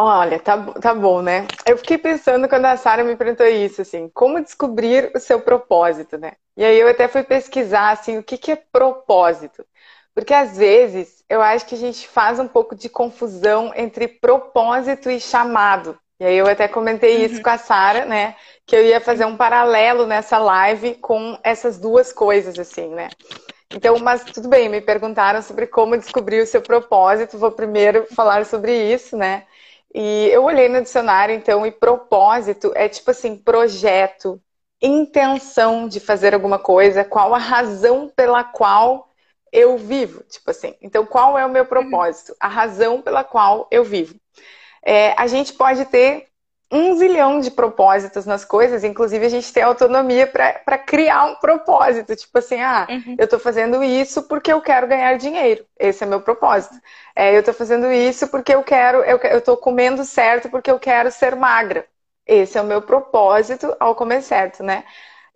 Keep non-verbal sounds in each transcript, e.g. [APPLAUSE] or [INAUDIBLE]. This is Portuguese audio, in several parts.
Olha, tá, tá bom, né? Eu fiquei pensando quando a Sara me perguntou isso, assim, como descobrir o seu propósito, né? E aí eu até fui pesquisar, assim, o que, que é propósito. Porque às vezes eu acho que a gente faz um pouco de confusão entre propósito e chamado. E aí eu até comentei isso uhum. com a Sara, né? Que eu ia fazer um paralelo nessa live com essas duas coisas, assim, né? Então, mas tudo bem, me perguntaram sobre como descobrir o seu propósito. Vou primeiro falar sobre isso, né? E eu olhei no dicionário, então, e propósito é tipo assim, projeto, intenção de fazer alguma coisa, qual a razão pela qual eu vivo, tipo assim. Então, qual é o meu propósito? A razão pela qual eu vivo. É, a gente pode ter um zilhão de propósitos nas coisas, inclusive a gente tem autonomia para criar um propósito. Tipo assim, ah, uhum. eu estou fazendo isso porque eu quero ganhar dinheiro. Esse é meu propósito. É, eu estou fazendo isso porque eu quero, eu estou comendo certo porque eu quero ser magra. Esse é o meu propósito ao comer certo, né?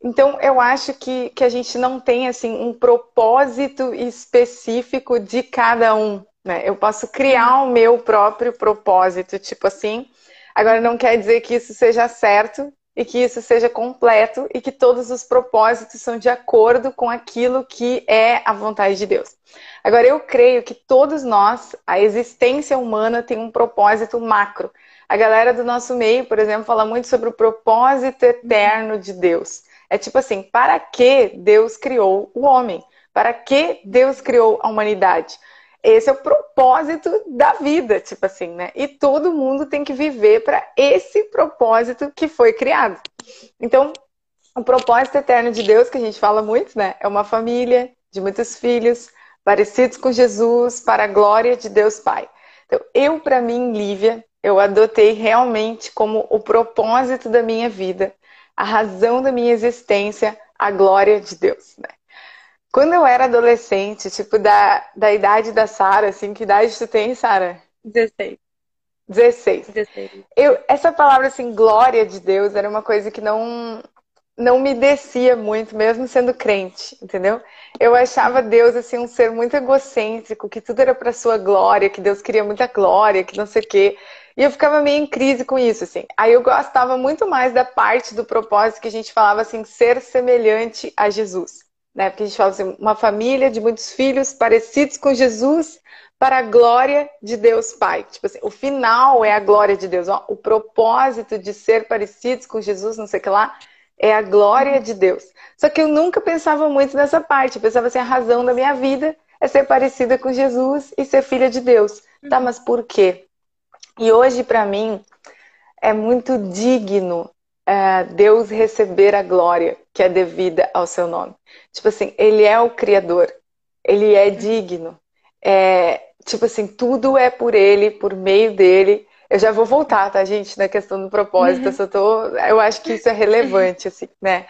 Então, eu acho que, que a gente não tem, assim, um propósito específico de cada um, né? Eu posso criar uhum. o meu próprio propósito, tipo assim, Agora, não quer dizer que isso seja certo e que isso seja completo e que todos os propósitos são de acordo com aquilo que é a vontade de Deus. Agora, eu creio que todos nós, a existência humana tem um propósito macro. A galera do nosso meio, por exemplo, fala muito sobre o propósito eterno de Deus. É tipo assim, para que Deus criou o homem? Para que Deus criou a humanidade? Esse é o propósito da vida, tipo assim, né? E todo mundo tem que viver para esse propósito que foi criado. Então, o propósito eterno de Deus, que a gente fala muito, né? É uma família de muitos filhos, parecidos com Jesus, para a glória de Deus Pai. Então, eu, para mim, Lívia, eu adotei realmente como o propósito da minha vida, a razão da minha existência, a glória de Deus, né? Quando eu era adolescente, tipo, da, da idade da Sara, assim, que idade tu tem, Sara? 16. 16. 16. Eu, essa palavra, assim, glória de Deus, era uma coisa que não, não me descia muito, mesmo sendo crente, entendeu? Eu achava Deus, assim, um ser muito egocêntrico, que tudo era para sua glória, que Deus queria muita glória, que não sei o quê. E eu ficava meio em crise com isso, assim. Aí eu gostava muito mais da parte do propósito que a gente falava, assim, ser semelhante a Jesus né? Porque a gente fala assim, uma família de muitos filhos parecidos com Jesus para a glória de Deus Pai. Tipo assim, o final é a glória de Deus. Ó, o propósito de ser parecidos com Jesus, não sei o que lá, é a glória de Deus. Só que eu nunca pensava muito nessa parte. Eu pensava assim, a razão da minha vida é ser parecida com Jesus e ser filha de Deus. Tá, mas por quê? E hoje, para mim, é muito digno é, Deus receber a glória que é devida ao seu nome. Tipo assim, ele é o Criador, ele é digno. É, tipo assim, tudo é por ele, por meio dele. Eu já vou voltar, tá, gente, na questão do propósito. Uhum. Eu, tô, eu acho que isso é relevante, assim, né?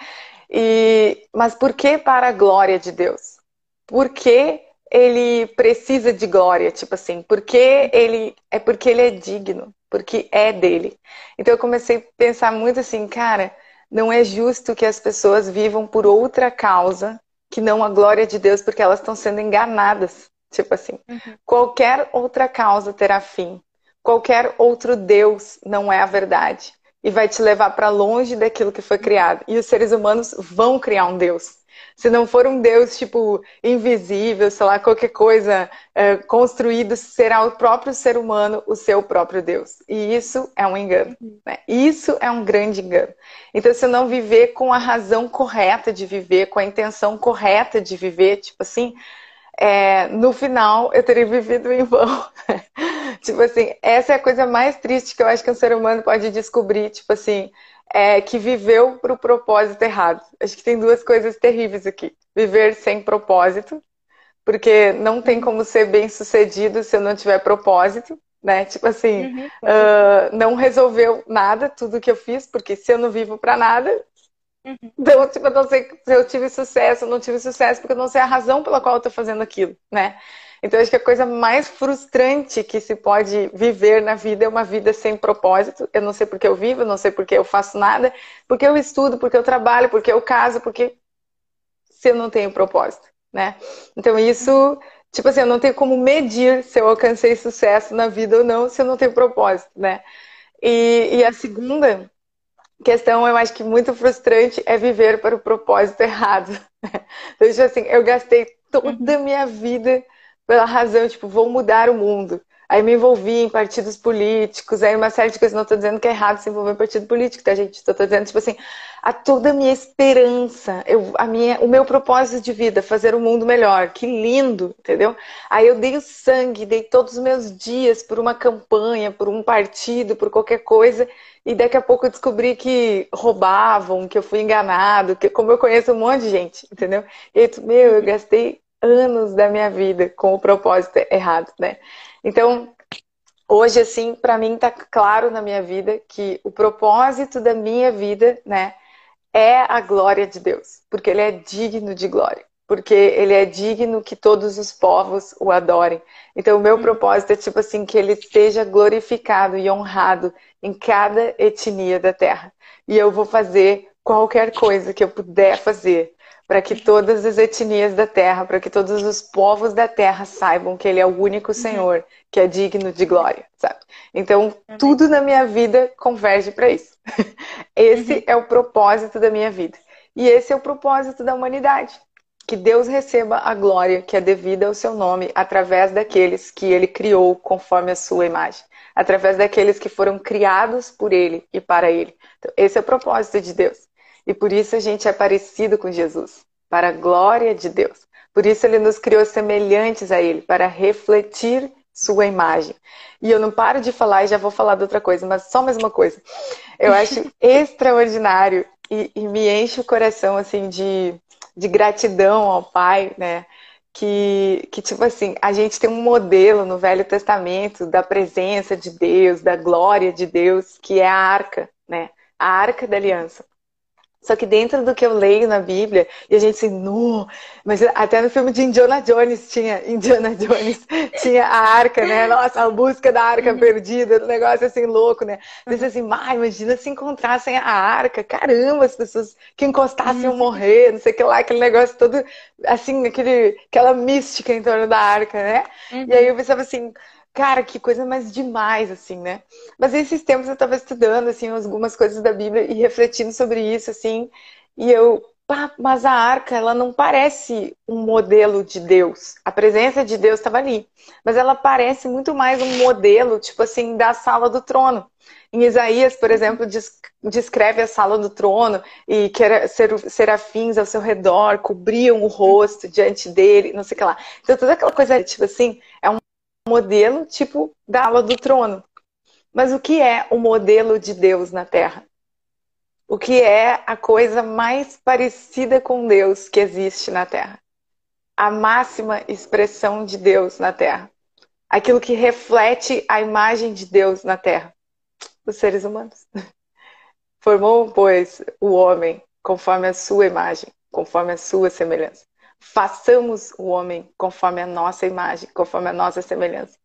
E, mas por que para a glória de Deus? Por que ele precisa de glória? Tipo assim, porque ele é porque ele é digno porque é dele. Então eu comecei a pensar muito assim, cara, não é justo que as pessoas vivam por outra causa que não a glória de Deus, porque elas estão sendo enganadas. Tipo assim, uhum. qualquer outra causa terá fim. Qualquer outro Deus não é a verdade e vai te levar para longe daquilo que foi criado. E os seres humanos vão criar um Deus. Se não for um Deus, tipo, invisível, sei lá, qualquer coisa é, construído, será o próprio ser humano o seu próprio Deus. E isso é um engano. Uhum. Né? Isso é um grande engano. Então, se eu não viver com a razão correta de viver, com a intenção correta de viver, tipo assim, é, no final eu teria vivido em vão. [LAUGHS] tipo assim, essa é a coisa mais triste que eu acho que um ser humano pode descobrir. Tipo assim, é, que viveu para o propósito errado. Acho que tem duas coisas terríveis aqui. Viver sem propósito, porque não tem como ser bem sucedido se eu não tiver propósito, né? Tipo assim, uhum. uh, não resolveu nada tudo que eu fiz, porque se eu não vivo para nada, uhum. então, tipo, eu não sei se eu tive sucesso ou não tive sucesso, porque eu não sei a razão pela qual eu estou fazendo aquilo, né? Então, acho que a coisa mais frustrante que se pode viver na vida é uma vida sem propósito. Eu não sei porque eu vivo, eu não sei porque eu faço nada, porque eu estudo, porque eu trabalho, porque eu caso, porque se eu não tenho propósito, né? Então, isso Tipo assim, eu não tenho como medir se eu alcancei sucesso na vida ou não, se eu não tenho propósito, né? E, e a segunda questão, eu acho que muito frustrante, é viver para o propósito errado. [LAUGHS] Então, tipo assim, eu gastei toda a minha vida pela razão, tipo, vou mudar o mundo. Aí me envolvi em partidos políticos, aí uma série de coisas. Não estou dizendo que é errado se envolver em partido político, tá, gente? Estou dizendo, tipo assim, a toda a minha esperança, eu, a minha, o meu propósito de vida, fazer o mundo melhor. Que lindo, entendeu? Aí eu dei o sangue, dei todos os meus dias por uma campanha, por um partido, por qualquer coisa. E daqui a pouco eu descobri que roubavam, que eu fui enganado, que como eu conheço um monte de gente, entendeu? E eu, meu, eu gastei anos da minha vida com o propósito errado, né? Então, hoje, assim, para mim tá claro na minha vida que o propósito da minha vida, né, é a glória de Deus, porque Ele é digno de glória, porque Ele é digno que todos os povos o adorem. Então, o meu uhum. propósito é tipo assim que Ele seja glorificado e honrado em cada etnia da Terra. E eu vou fazer qualquer coisa que eu puder fazer para que todas as etnias da terra, para que todos os povos da terra saibam que Ele é o único uhum. Senhor que é digno de glória, sabe? Então, tudo na minha vida converge para isso. [LAUGHS] Esse uhum. é o propósito da minha vida. E esse é o propósito da humanidade. Que Deus receba a glória que é devida ao seu nome através daqueles que ele criou conforme a sua imagem, através daqueles que foram criados por ele e para ele. Então, esse é o propósito de Deus. E por isso a gente é parecido com Jesus, para a glória de Deus. Por isso ele nos criou semelhantes a ele, para refletir sua imagem. E eu não paro de falar e já vou falar de outra coisa, mas só mais uma coisa. Eu acho [LAUGHS] extraordinário e, e, me enche o coração assim de, de gratidão ao Pai, né? Que, que, tipo assim, a gente tem um modelo no Velho Testamento da presença de Deus, da glória de Deus, que é a arca, né? A arca da aliança. Só que dentro do que eu leio na Bíblia, e a gente assim, mas até no filme de Indiana Jones tinha, [LAUGHS] Indiana Jones tinha a arca, né? Nossa, a busca da arca uhum. perdida, um negócio assim louco, né? Você assim, ah, imagina se encontrassem a arca, caramba, as pessoas que encostassem iam uhum. morrer, não sei o que lá, aquele negócio todo, assim, aquele, aquela mística em torno da arca, né? Uhum. E aí eu pensava assim, Cara, que coisa mais demais, assim, né? Mas esses tempos eu estava estudando, assim, algumas coisas da Bíblia e refletindo sobre isso, assim, e eu, pá, mas a arca, ela não parece um modelo de Deus. A presença de Deus estava ali, mas ela parece muito mais um modelo, tipo assim, da sala do trono. Em Isaías, por exemplo, descreve a sala do trono e que era serafins ao seu redor cobriam o rosto diante dele, não sei o que lá. Então, toda aquela coisa, tipo assim, modelo tipo da aula do trono. Mas o que é o modelo de Deus na Terra? O que é a coisa mais parecida com Deus que existe na Terra? A máxima expressão de Deus na Terra. Aquilo que reflete a imagem de Deus na Terra. Os seres humanos. [LAUGHS] Formou, pois, o homem conforme a sua imagem, conforme a sua semelhança façamos o homem conforme a nossa imagem, conforme a nossa semelhança.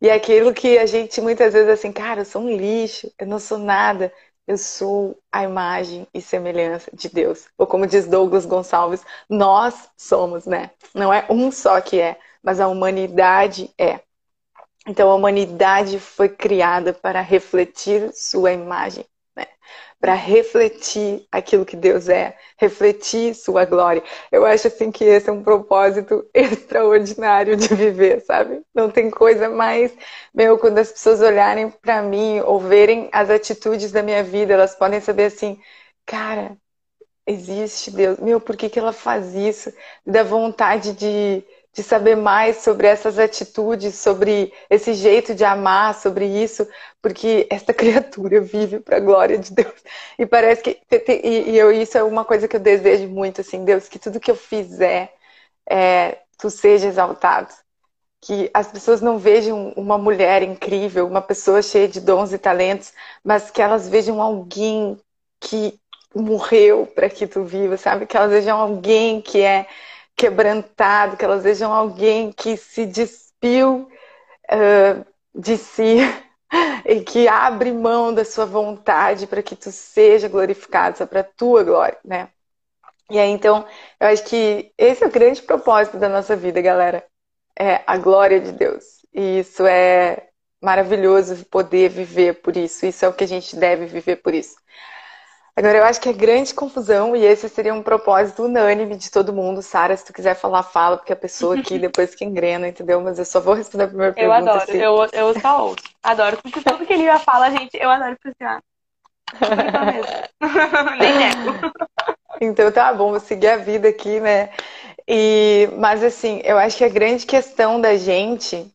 E é aquilo que a gente muitas vezes assim, cara, eu sou um lixo, eu não sou nada, eu sou a imagem e semelhança de Deus. Ou como diz Douglas Gonçalves, nós somos, né? Não é um só que é, mas a humanidade é. Então a humanidade foi criada para refletir sua imagem para refletir aquilo que Deus é, refletir sua glória. Eu acho assim que esse é um propósito [LAUGHS] extraordinário de viver, sabe? Não tem coisa mais meu quando as pessoas olharem para mim ou verem as atitudes da minha vida, elas podem saber assim, cara, existe Deus. Meu, por que que ela faz isso? Da vontade de de saber mais sobre essas atitudes, sobre esse jeito de amar, sobre isso, porque esta [LAUGHS] criatura vive para a glória de Deus. E parece que e eu isso é uma coisa que eu desejo muito assim, Deus, que tudo que eu fizer é, tu seja exaltado. Que as pessoas não vejam uma mulher incrível, uma pessoa cheia de dons e talentos, mas que elas vejam alguém que morreu para que tu viva, sabe? Que elas vejam alguém que é quebrantado, que elas vejam alguém que se despiu uh, de si [LAUGHS] e que abre mão da sua vontade para que tu seja glorificado, só para a tua glória, né? E aí, então, eu acho que esse é o grande propósito da nossa vida, galera. é a glória de Deus. E isso é maravilhoso poder viver por isso. Isso é o que a gente deve viver por isso. Agora, eu acho que é grande confusão e esse seria um propósito unânime de todo mundo. Sara, se tu quiser falar, fala, porque a pessoa aqui [LAUGHS] depois que engrena, entendeu? Mas eu só vou responder a primeira eu pergunta. Adoro. Assim. Eu adoro, eu só ouço. Adoro, porque tudo que ele fala, gente, eu adoro precisar. [LAUGHS] Nem nego. Então tá bom, vou seguir a vida aqui, né? E, mas assim, eu acho que a grande questão da gente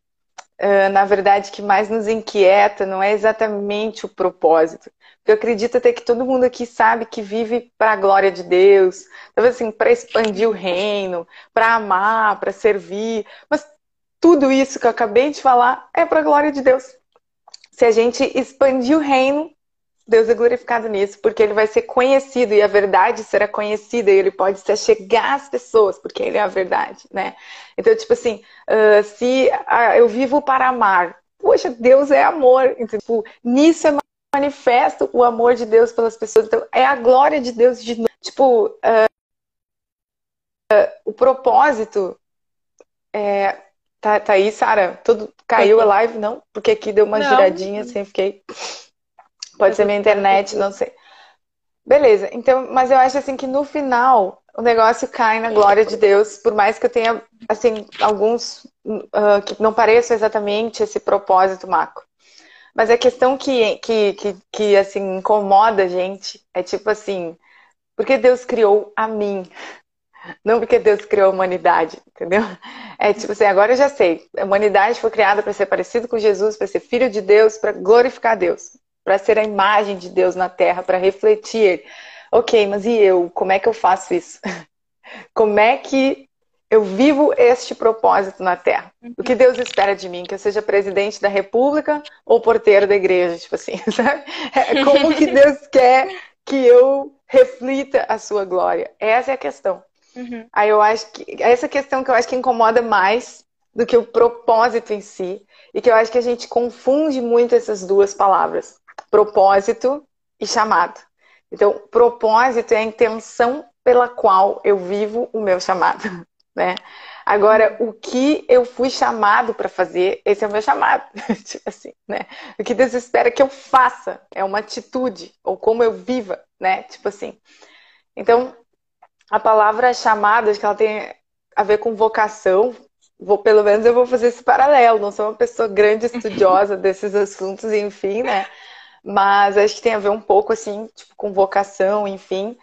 na verdade, que mais nos inquieta não é exatamente o propósito. Porque eu acredito até que todo mundo aqui sabe que vive para a glória de Deus, talvez assim, para expandir o reino, para amar, para servir. Mas tudo isso que eu acabei de falar é para a glória de Deus. Se a gente expandir o reino, Deus é glorificado nisso, porque ele vai ser conhecido e a verdade será conhecida e ele pode se chegar às pessoas, porque ele é a verdade, né? Então, tipo assim, uh, se uh, eu vivo para amar, poxa, Deus é amor, então, tipo, nisso é manifesto o amor de Deus pelas pessoas, então é a glória de Deus de tipo, uh, o propósito é, tá, tá aí, Sara, tudo caiu a live, não? Porque aqui deu uma não. giradinha, assim, fiquei Pode ser minha internet, não sei. Beleza, então, mas eu acho assim que no final o negócio cai na glória de Deus, por mais que eu tenha, assim, alguns uh, que não pareçam exatamente esse propósito macro. Mas a questão que, que, que, que, assim, incomoda a gente é tipo assim, porque Deus criou a mim? Não porque Deus criou a humanidade, entendeu? É tipo assim, agora eu já sei. A humanidade foi criada para ser parecido com Jesus, para ser filho de Deus, para glorificar Deus para ser a imagem de Deus na terra, para refletir. Ok, mas e eu? Como é que eu faço isso? [LAUGHS] Como é que eu vivo este propósito na terra? O que Deus espera de mim? Que eu seja presidente da república ou porteiro da igreja? Tipo assim, [LAUGHS] sabe? É como que [LAUGHS] Deus quer que eu reflita a sua glória? Essa é a questão. Uhum. Aí eu acho que essa questão que eu acho que incomoda mais do que o propósito em si e que eu acho que a gente confunde muito essas duas palavras propósito e chamado. Então, propósito é a intenção pela qual eu vivo o meu chamado, [LAUGHS] né? Agora, o que eu fui chamado para fazer, esse é o meu chamado, [LAUGHS] tipo assim, né? O que Deus espera que eu faça é uma atitude ou como eu viva, né? Tipo assim. Então, a palavra chamado, acho que ela tem a ver com vocação. Vou, pelo menos eu vou fazer esse paralelo. Não sou uma pessoa grande [LAUGHS] estudiosa desses assuntos, enfim, né? Mas acho que tem a ver um pouco assim, tipo, com vocação, enfim.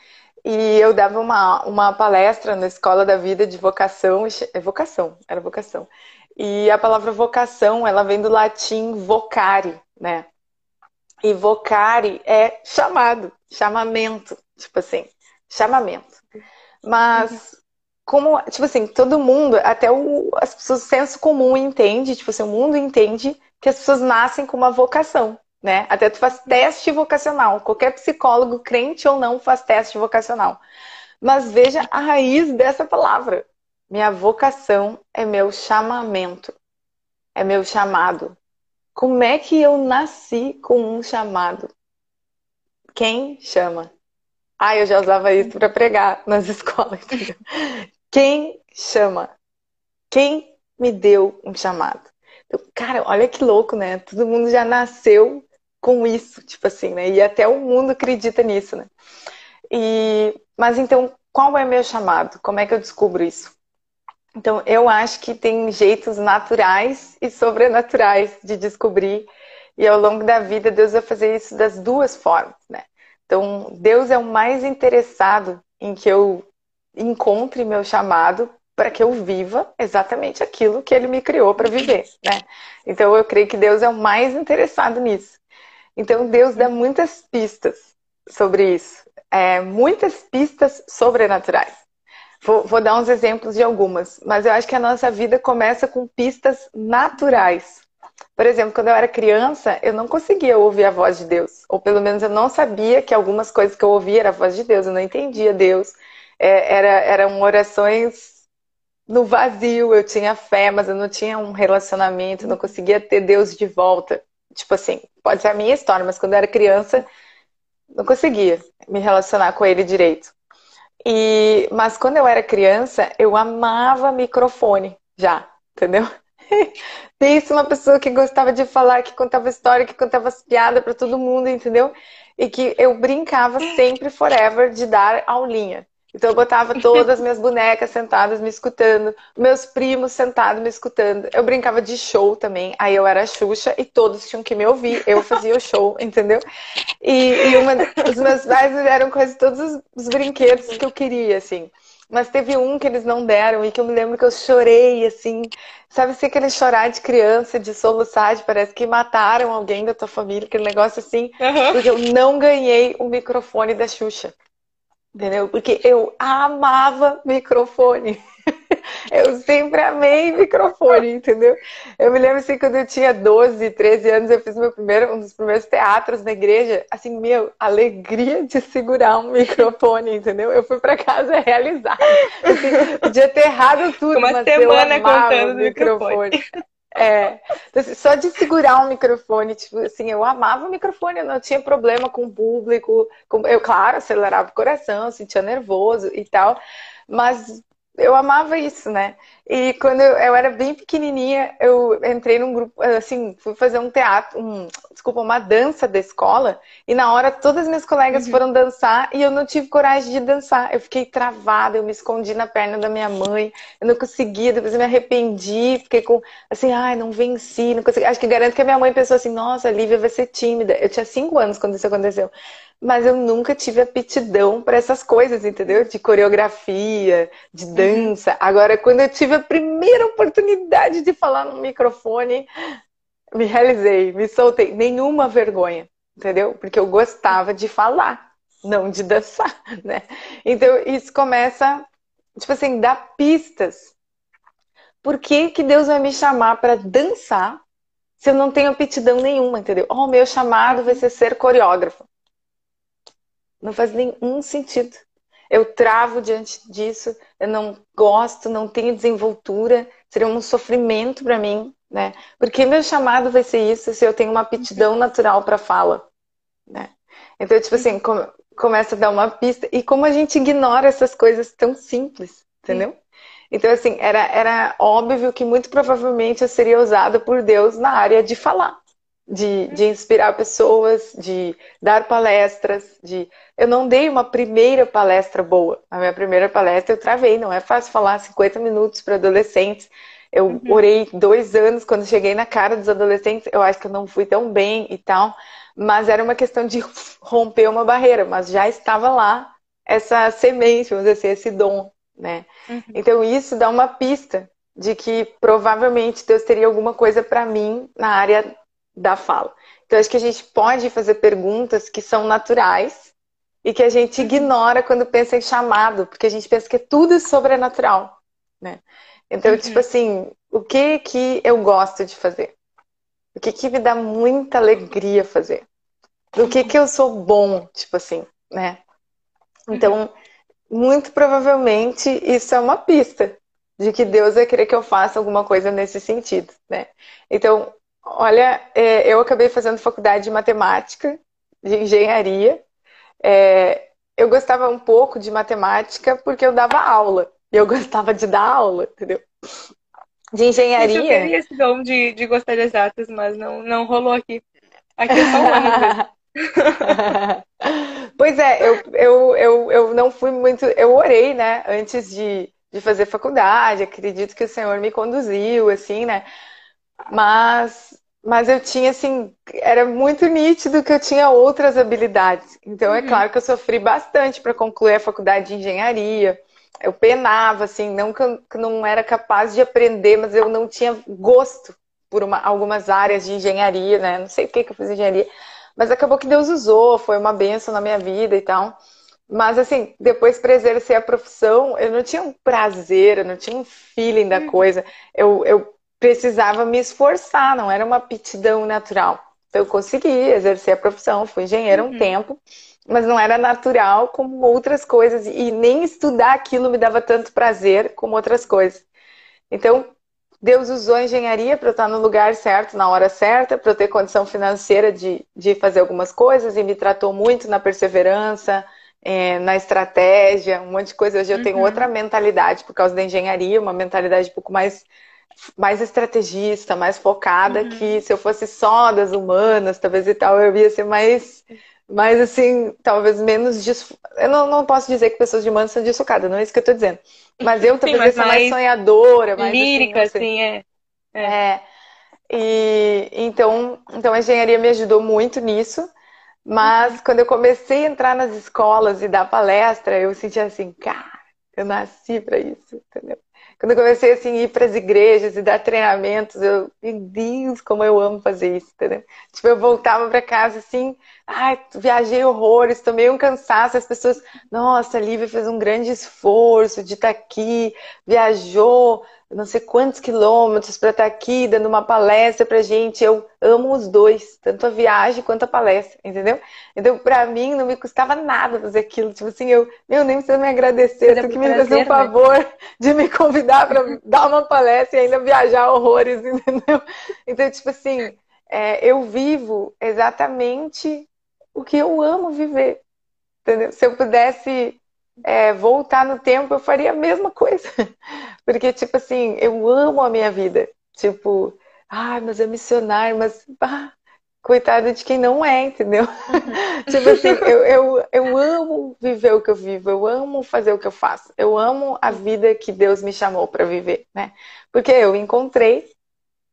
E eu dava uma, uma palestra na Escola da Vida de Vocação, é vocação, era vocação. E a palavra vocação, ela vem do latim vocare, né? E vocare é chamado, chamamento, tipo assim, chamamento. Mas como, tipo assim, todo mundo, até o, as pessoas, o senso comum entende, tipo assim, o mundo entende que as pessoas nascem com uma vocação né? Até tu faz teste vocacional. Qualquer psicólogo, crente ou não, faz teste vocacional. Mas veja a raiz dessa palavra. Minha vocação é meu chamamento, é meu chamado. Como é que eu nasci com um chamado? Quem chama? Ah, eu já usava isso para pregar nas [LAUGHS] escolas. Quem chama? Quem me deu um chamado? Então, cara, olha que louco, né? Todo mundo já nasceu com isso, tipo assim, né? E até o mundo acredita nisso, né? E, mas então, qual é meu chamado? Como é que eu descubro isso? Então, eu acho que tem jeitos naturais e sobrenaturais de descobrir. E ao longo da vida, Deus vai fazer isso das duas formas, né? Então, Deus é o mais interessado em que eu encontre meu chamado para que eu viva exatamente aquilo que ele me criou para viver, né? Então, eu creio que Deus é o mais interessado nisso. Então Deus dá muitas pistas sobre isso, é, muitas pistas sobrenaturais. Vou, vou, dar uns exemplos de algumas, mas eu acho que a nossa vida começa com pistas naturais. Por exemplo, quando eu era criança, eu não conseguia ouvir a voz de Deus, ou pelo menos eu não sabia que algumas coisas que eu ouvia era a voz de Deus, eu não entendia Deus. É, era, eram orações no vazio, eu tinha fé, mas eu não tinha um relacionamento, não conseguia ter Deus de volta. Tipo assim, pode ser a minha história, mas quando eu era criança, não conseguia me relacionar com ele direito. E, mas quando eu era criança, eu amava microfone já. entendeu? [LAUGHS] Pensa uma pessoa que gostava de falar, que contava história, que contava as piadas para todo mundo, entendeu? E que eu brincava sempre, forever, de dar aulinha. Então eu botava todas as minhas bonecas sentadas me escutando, meus primos sentados me escutando. Eu brincava de show também. Aí eu era Xuxa e todos tinham que me ouvir. Eu fazia o show, [LAUGHS] entendeu? E, e uma, os meus pais me deram quase todos os, os brinquedos que eu queria, assim. Mas teve um que eles não deram e que eu me lembro que eu chorei, assim. Sabe se aquele chorar de criança, de soluçar, de parece que mataram alguém da tua família, aquele negócio assim. Uhum. Porque eu não ganhei o microfone da Xuxa. Entendeu? Porque eu amava microfone. [LAUGHS] Eu sempre amei microfone, entendeu? Eu me lembro assim, quando eu tinha 12, 13 anos, eu fiz meu primeiro, um dos primeiros teatros na igreja. Assim, meu, alegria de segurar um microfone, entendeu? Eu fui para casa realizada. Assim, podia ter errado tudo, Uma mas semana eu contando o microfone. microfone. É, só de segurar um microfone, tipo assim, eu amava o microfone, eu não tinha problema com o público. Com... Eu, claro, acelerava o coração, sentia nervoso e tal, mas eu amava isso, né? E quando eu, era bem pequenininha, eu entrei num grupo, assim, fui fazer um teatro, um, desculpa, uma dança da escola, e na hora todas as minhas colegas uhum. foram dançar e eu não tive coragem de dançar. Eu fiquei travada, eu me escondi na perna da minha mãe, eu não conseguia, depois eu me arrependi, fiquei com, assim, ai, não venci, não consegui. Acho que garanto que a minha mãe pensou assim, nossa, a Lívia vai ser tímida. Eu tinha cinco anos quando isso aconteceu mas eu nunca tive aptidão para essas coisas, entendeu? De coreografia, de uhum. dança. Agora, quando eu tive a primeira oportunidade de falar no microfone, me realizei, me soltei. Nenhuma vergonha, entendeu? Porque eu gostava de falar, não de dançar, [LAUGHS] né? Então, isso começa, tipo assim, dar pistas. Por que, que Deus vai me chamar para dançar se eu não tenho aptidão nenhuma, entendeu? Oh, meu chamado vai ser ser coreógrafo. Não faz nenhum sentido. Eu travo diante disso, eu não gosto, não tenho desenvoltura, seria um sofrimento para mim, né? Porque meu chamado vai ser isso se eu tenho uma aptidão uhum. natural para fala, né? Então, tipo assim, come, começa a dar uma pista e como a gente ignora essas coisas tão simples, entendeu? Sim. Então, assim, era, era óbvio que muito provavelmente eu seria usada por Deus na área de falar de, de inspirar pessoas, de dar palestras, de eu não dei uma primeira palestra boa. A minha primeira palestra eu travei, não é fácil falar 50 minutos para adolescentes. Eu uhum. orei dois anos quando cheguei na cara dos adolescentes, eu acho que eu não fui tão bem e tal, mas era uma questão de [LAUGHS] romper uma barreira, mas já estava lá essa semente, vamos dizer assim, esse dom, né? Uhum. Então isso dá uma pista de que provavelmente Deus teria alguma coisa para mim na área da fala. Então, acho que a gente pode fazer perguntas que são naturais e que a gente ignora quando pensa em chamado, porque a gente pensa que tudo é sobrenatural, né? Então, uhum. tipo assim, o que que eu gosto de fazer? O que que me dá muita alegria fazer? Do que que eu sou bom, tipo assim, né? Então, muito provavelmente isso é uma pista de que Deus vai querer que eu faça alguma coisa nesse sentido, né? Então, Olha, é, eu acabei fazendo faculdade de matemática, de engenharia. É, eu gostava um pouco de matemática porque eu dava aula. E eu [LAUGHS] gostava de dar aula, entendeu? De engenharia. Eu queria esse dom de, de gostar de exatas, mas não, não rolou aqui. Aqui é só um [LAUGHS] pois é, eu, eu, eu, eu não fui muito. Eu orei, né, antes de, de fazer faculdade. Acredito que o Senhor me conduziu, assim, né? Mas, mas eu tinha, assim, era muito nítido que eu tinha outras habilidades. Então, é uhum. claro que eu sofri bastante para concluir a faculdade de engenharia. Eu penava, assim, não que eu não era capaz de aprender, mas eu não tinha gosto por uma, algumas áreas de engenharia, né? Não sei por que eu fiz engenharia, mas acabou que Deus usou, foi uma benção na minha vida e tal. Mas, assim, depois para exercer a profissão, eu não tinha um prazer, eu não tinha um feeling da uhum. coisa. Eu, eu precisava me esforçar, não era uma aptidão natural. Então, eu consegui exercer a profissão, fui engenheira uhum. um tempo, mas não era natural como outras coisas, e nem estudar aquilo me dava tanto prazer como outras coisas. Então, Deus usou a engenharia para eu estar no lugar certo, na hora certa, para eu ter condição financeira de, de fazer algumas coisas, e me tratou muito na perseverança, é, na estratégia, um monte de coisa. Hoje eu uhum. tenho outra mentalidade por causa da engenharia, uma mentalidade um pouco mais mais estrategista, mais focada, uhum. que se eu fosse só das humanas, talvez e tal, eu ia ser mais, mais assim, talvez menos. Des... Eu não, não posso dizer que pessoas de humanas são desfocadas, não é isso que eu tô dizendo. Mas eu [LAUGHS] talvez Sim, mas ser mais, sonhadora, mais assim, lírica, assim, assim é. é. é. E então, então a engenharia me ajudou muito nisso. Mas uhum. quando eu comecei a entrar nas escolas e dar palestra, eu sentia assim, cara, eu nasci para isso, entendeu? Quando eu comecei assim, a ir para as igrejas e dar treinamentos, eu, meu Deus, como eu amo fazer isso, entendeu? Tipo, eu voltava para casa assim, ai, viajei horrores, tomei um cansaço, as pessoas, nossa, a Lívia fez um grande esforço de estar tá aqui, viajou, não sei quantos quilômetros para estar tá aqui dando uma palestra para gente. Eu amo os dois, tanto a viagem quanto a palestra, entendeu? Então, para mim, não me custava nada fazer aquilo. Tipo assim, eu, meu, nem precisa me agradecer, tu que me fez o favor né? de me convidar para [LAUGHS] dar uma palestra e ainda viajar horrores, [LAUGHS] entendeu? Então, tipo assim, é, eu vivo exatamente o que eu amo viver, entendeu? Se eu pudesse é, voltar no tempo, eu faria a mesma coisa. [LAUGHS] Porque, tipo assim, eu amo a minha vida. Tipo, ai, ah, mas é missionário, mas ah, coitada de quem não é, entendeu? Uhum. [LAUGHS] tipo assim, eu, eu, eu amo viver o que eu vivo, eu amo fazer o que eu faço, eu amo a vida que Deus me chamou para viver, né? Porque eu encontrei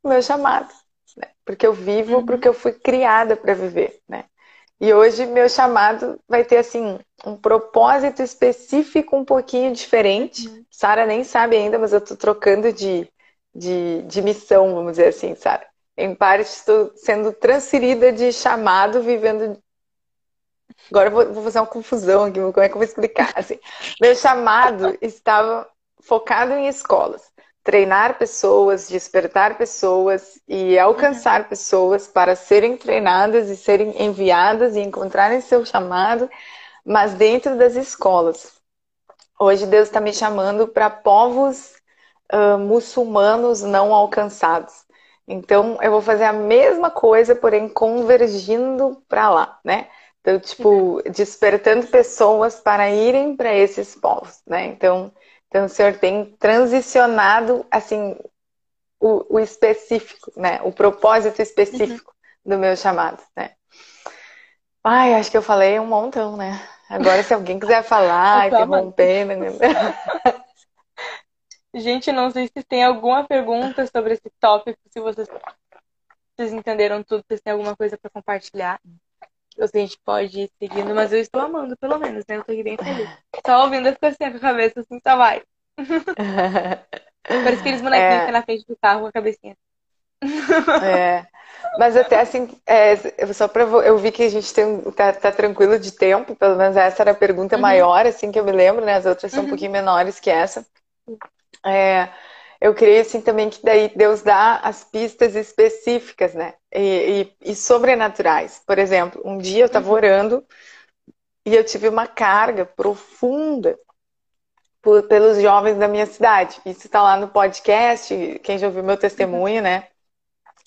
o meu chamado, né? Porque eu vivo uhum. porque eu fui criada para viver, né? E hoje meu chamado vai ter assim um propósito específico um pouquinho diferente. Uhum. Sara nem sabe ainda, mas eu tô trocando de, de, de missão, vamos dizer assim, Sara. Em parte estou sendo transferida de chamado, vivendo. Agora eu vou, vou fazer uma confusão aqui, como é que eu vou explicar? Assim, meu chamado [LAUGHS] estava focado em escolas treinar pessoas, despertar pessoas e alcançar uhum. pessoas para serem treinadas e serem enviadas e encontrarem seu chamado, mas dentro das escolas. Hoje Deus está me chamando para povos uh, muçulmanos não alcançados. Então eu vou fazer a mesma coisa, porém convergindo para lá, né? Então, tipo, despertando pessoas para irem para esses povos, né? Então, então, o senhor tem transicionado, assim, o, o específico, né? O propósito específico uhum. do meu chamado, né? Ai, acho que eu falei um montão, né? Agora, se alguém quiser [LAUGHS] falar, interrompendo... Né? [LAUGHS] Gente, não sei se tem alguma pergunta sobre esse tópico, se vocês, vocês entenderam tudo, se tem alguma coisa para compartilhar a gente pode ir seguindo, mas eu estou amando, pelo menos, né? Eu tô aqui bem feliz. Só ouvindo eu fico assim com a cabeça, assim, só vai. Parece aqueles [LAUGHS] bonequinhos é... que na frente do carro com a cabecinha. [LAUGHS] É. Mas até assim, é, só pra, eu vi que a gente tem, tá, tá tranquilo de tempo, pelo menos essa era a pergunta uhum. maior, assim, que eu me lembro, né? As outras são uhum. um pouquinho menores que essa. É, eu creio assim também que daí Deus dá as pistas específicas, né? E, e, e sobrenaturais. Por exemplo, um dia eu estava uhum. orando e eu tive uma carga profunda por, pelos jovens da minha cidade. Isso está lá no podcast, quem já ouviu meu testemunho, né?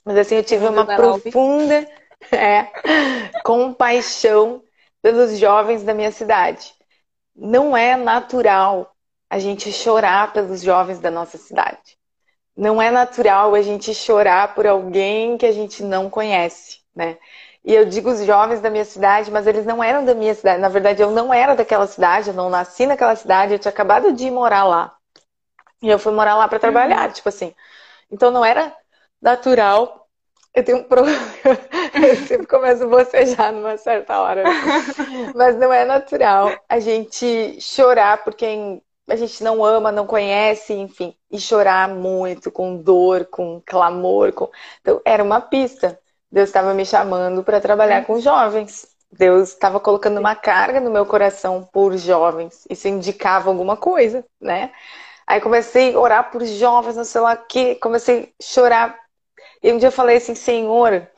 Mas assim, eu tive uma profunda [LAUGHS] é, compaixão pelos jovens da minha cidade. Não é natural a gente chorar pelos jovens da nossa cidade. Não é natural a gente chorar por alguém que a gente não conhece, né? E eu digo os jovens da minha cidade, mas eles não eram da minha cidade. Na verdade, eu não era daquela cidade, eu não nasci naquela cidade, eu tinha acabado de ir morar lá. E eu fui morar lá para trabalhar, uhum. tipo assim. Então não era natural. Eu tenho um [LAUGHS] problema. eu sempre começo a bocejar numa certa hora. [LAUGHS] Mas não é natural a gente chorar por quem a gente não ama, não conhece, enfim, e chorar muito, com dor, com clamor. Com... Então, era uma pista. Deus estava me chamando para trabalhar com jovens. Deus estava colocando uma carga no meu coração por jovens. Isso indicava alguma coisa, né? Aí comecei a orar por jovens, não sei lá o quê. Comecei a chorar. E um dia eu falei assim, Senhor,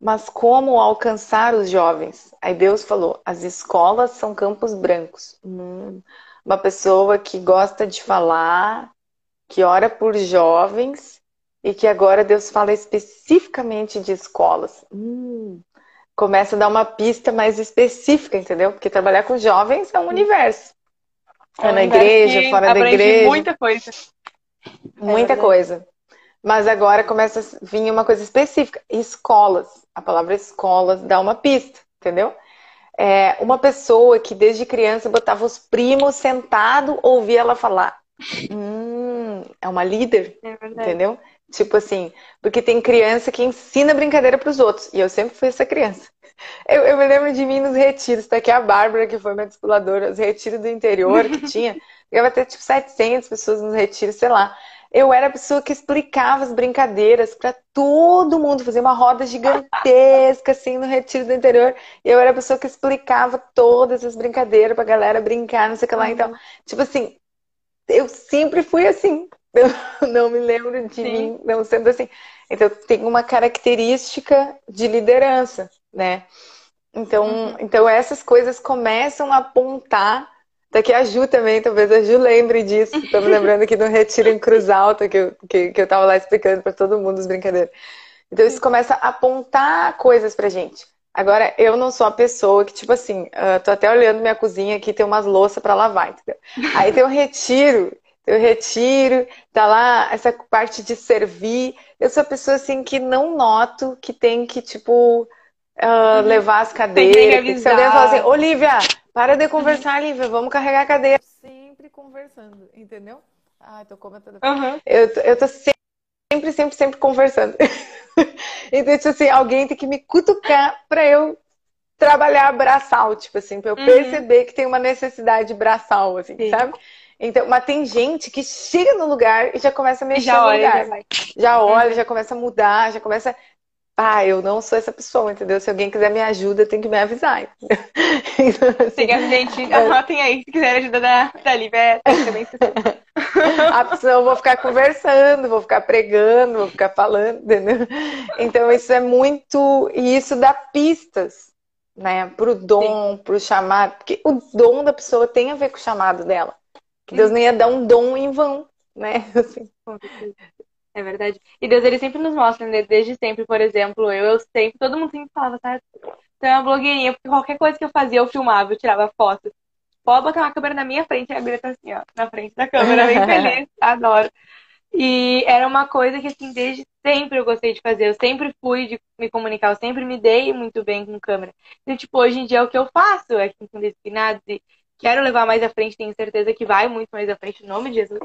mas como alcançar os jovens? Aí Deus falou, as escolas são campos brancos. Hum, uma pessoa que gosta de falar, que ora por jovens e que agora Deus fala especificamente de escolas. Hum, começa a dar uma pista mais específica, entendeu? Porque trabalhar com jovens é um universo. É, é na igreja, fora da igreja. Muita coisa. Muita é coisa. Mas agora começa a vir uma coisa específica. Escolas. A palavra escolas dá uma pista, entendeu? É uma pessoa que desde criança botava os primos sentado, ouvia ela falar. Hum, é uma líder, é entendeu? Tipo assim, porque tem criança que ensina brincadeira para os outros. E eu sempre fui essa criança. Eu, eu, me lembro de mim nos retiros. Tá aqui a Bárbara, que foi minha discipuladora, os retiros do interior que tinha. [LAUGHS] Eu ter tipo 700 pessoas nos retiros, sei lá eu era a pessoa que explicava as brincadeiras para todo mundo, fazia uma roda gigantesca assim no retiro do interior. Eu era a pessoa que explicava todas as brincadeiras pra galera brincar, não sei o que lá. Então, uhum. tipo assim, eu sempre fui assim. Eu [LAUGHS] não me lembro de Sim. mim não sendo assim. Então, tem uma característica de liderança, né? Então, uhum. então essas coisas começam a apontar Tá aqui a Ju também, talvez a Ju lembre disso. Estou me lembrando aqui do retiro em Cruz Alta, que eu, que, que eu tava lá explicando para todo mundo as brincadeiras. Então isso começa a apontar coisas pra gente. Agora, eu não sou a pessoa que, tipo assim, uh, tô até olhando minha cozinha aqui, tem umas louças para lavar, entendeu? Aí tem o retiro, tem o retiro, tá lá essa parte de servir. Eu sou a pessoa, assim, que não noto que tem que, tipo, uh, levar as cadeiras. Tem que, tem que falar assim, Olivia, para de conversar, Lívia. Vamos carregar a cadeira. Sempre conversando, entendeu? Ai, tô comentando. Uhum. Eu, eu tô sempre, sempre, sempre conversando. [LAUGHS] então, tipo assim, alguém tem que me cutucar pra eu trabalhar braçal, tipo assim, pra eu uhum. perceber que tem uma necessidade braçal, assim, Sim. sabe? Então, mas tem gente que chega no lugar e já começa a mexer já no olha, lugar. Já, já olha, uhum. já começa a mudar, já começa ah, eu não sou essa pessoa, entendeu? Se alguém quiser me ajuda, tem que me avisar. [LAUGHS] Então, assim, tem a gente, anotem aí, se quiser ajuda da, da Lívia, é, também A pessoa, eu vou ficar conversando, vou ficar pregando, vou ficar falando, entendeu? Então, isso é muito. E isso dá pistas, né? Pro dom, Sim. pro chamado. Porque o dom da pessoa tem a ver com o chamado dela. Que Deus nem ia dar um dom em vão, né? [LAUGHS] Assim. É verdade. E Deus, ele sempre nos mostra, né? Desde sempre, por exemplo, eu, eu sempre, todo mundo sempre falava, tá? Então uma blogueirinha, porque qualquer coisa que eu fazia, eu filmava, eu tirava foto. Pode botar uma câmera na minha frente, e a Bíblia tá assim, ó, na frente da câmera, bem [LAUGHS] feliz, adoro. E era uma coisa que, assim, desde sempre eu gostei de fazer. Eu sempre fui de me comunicar, eu sempre me dei muito bem com câmera. Então, tipo, hoje em dia é o que eu faço, é com disciplinados e quero levar mais à frente, tenho certeza que vai muito mais à frente, em nome de Jesus.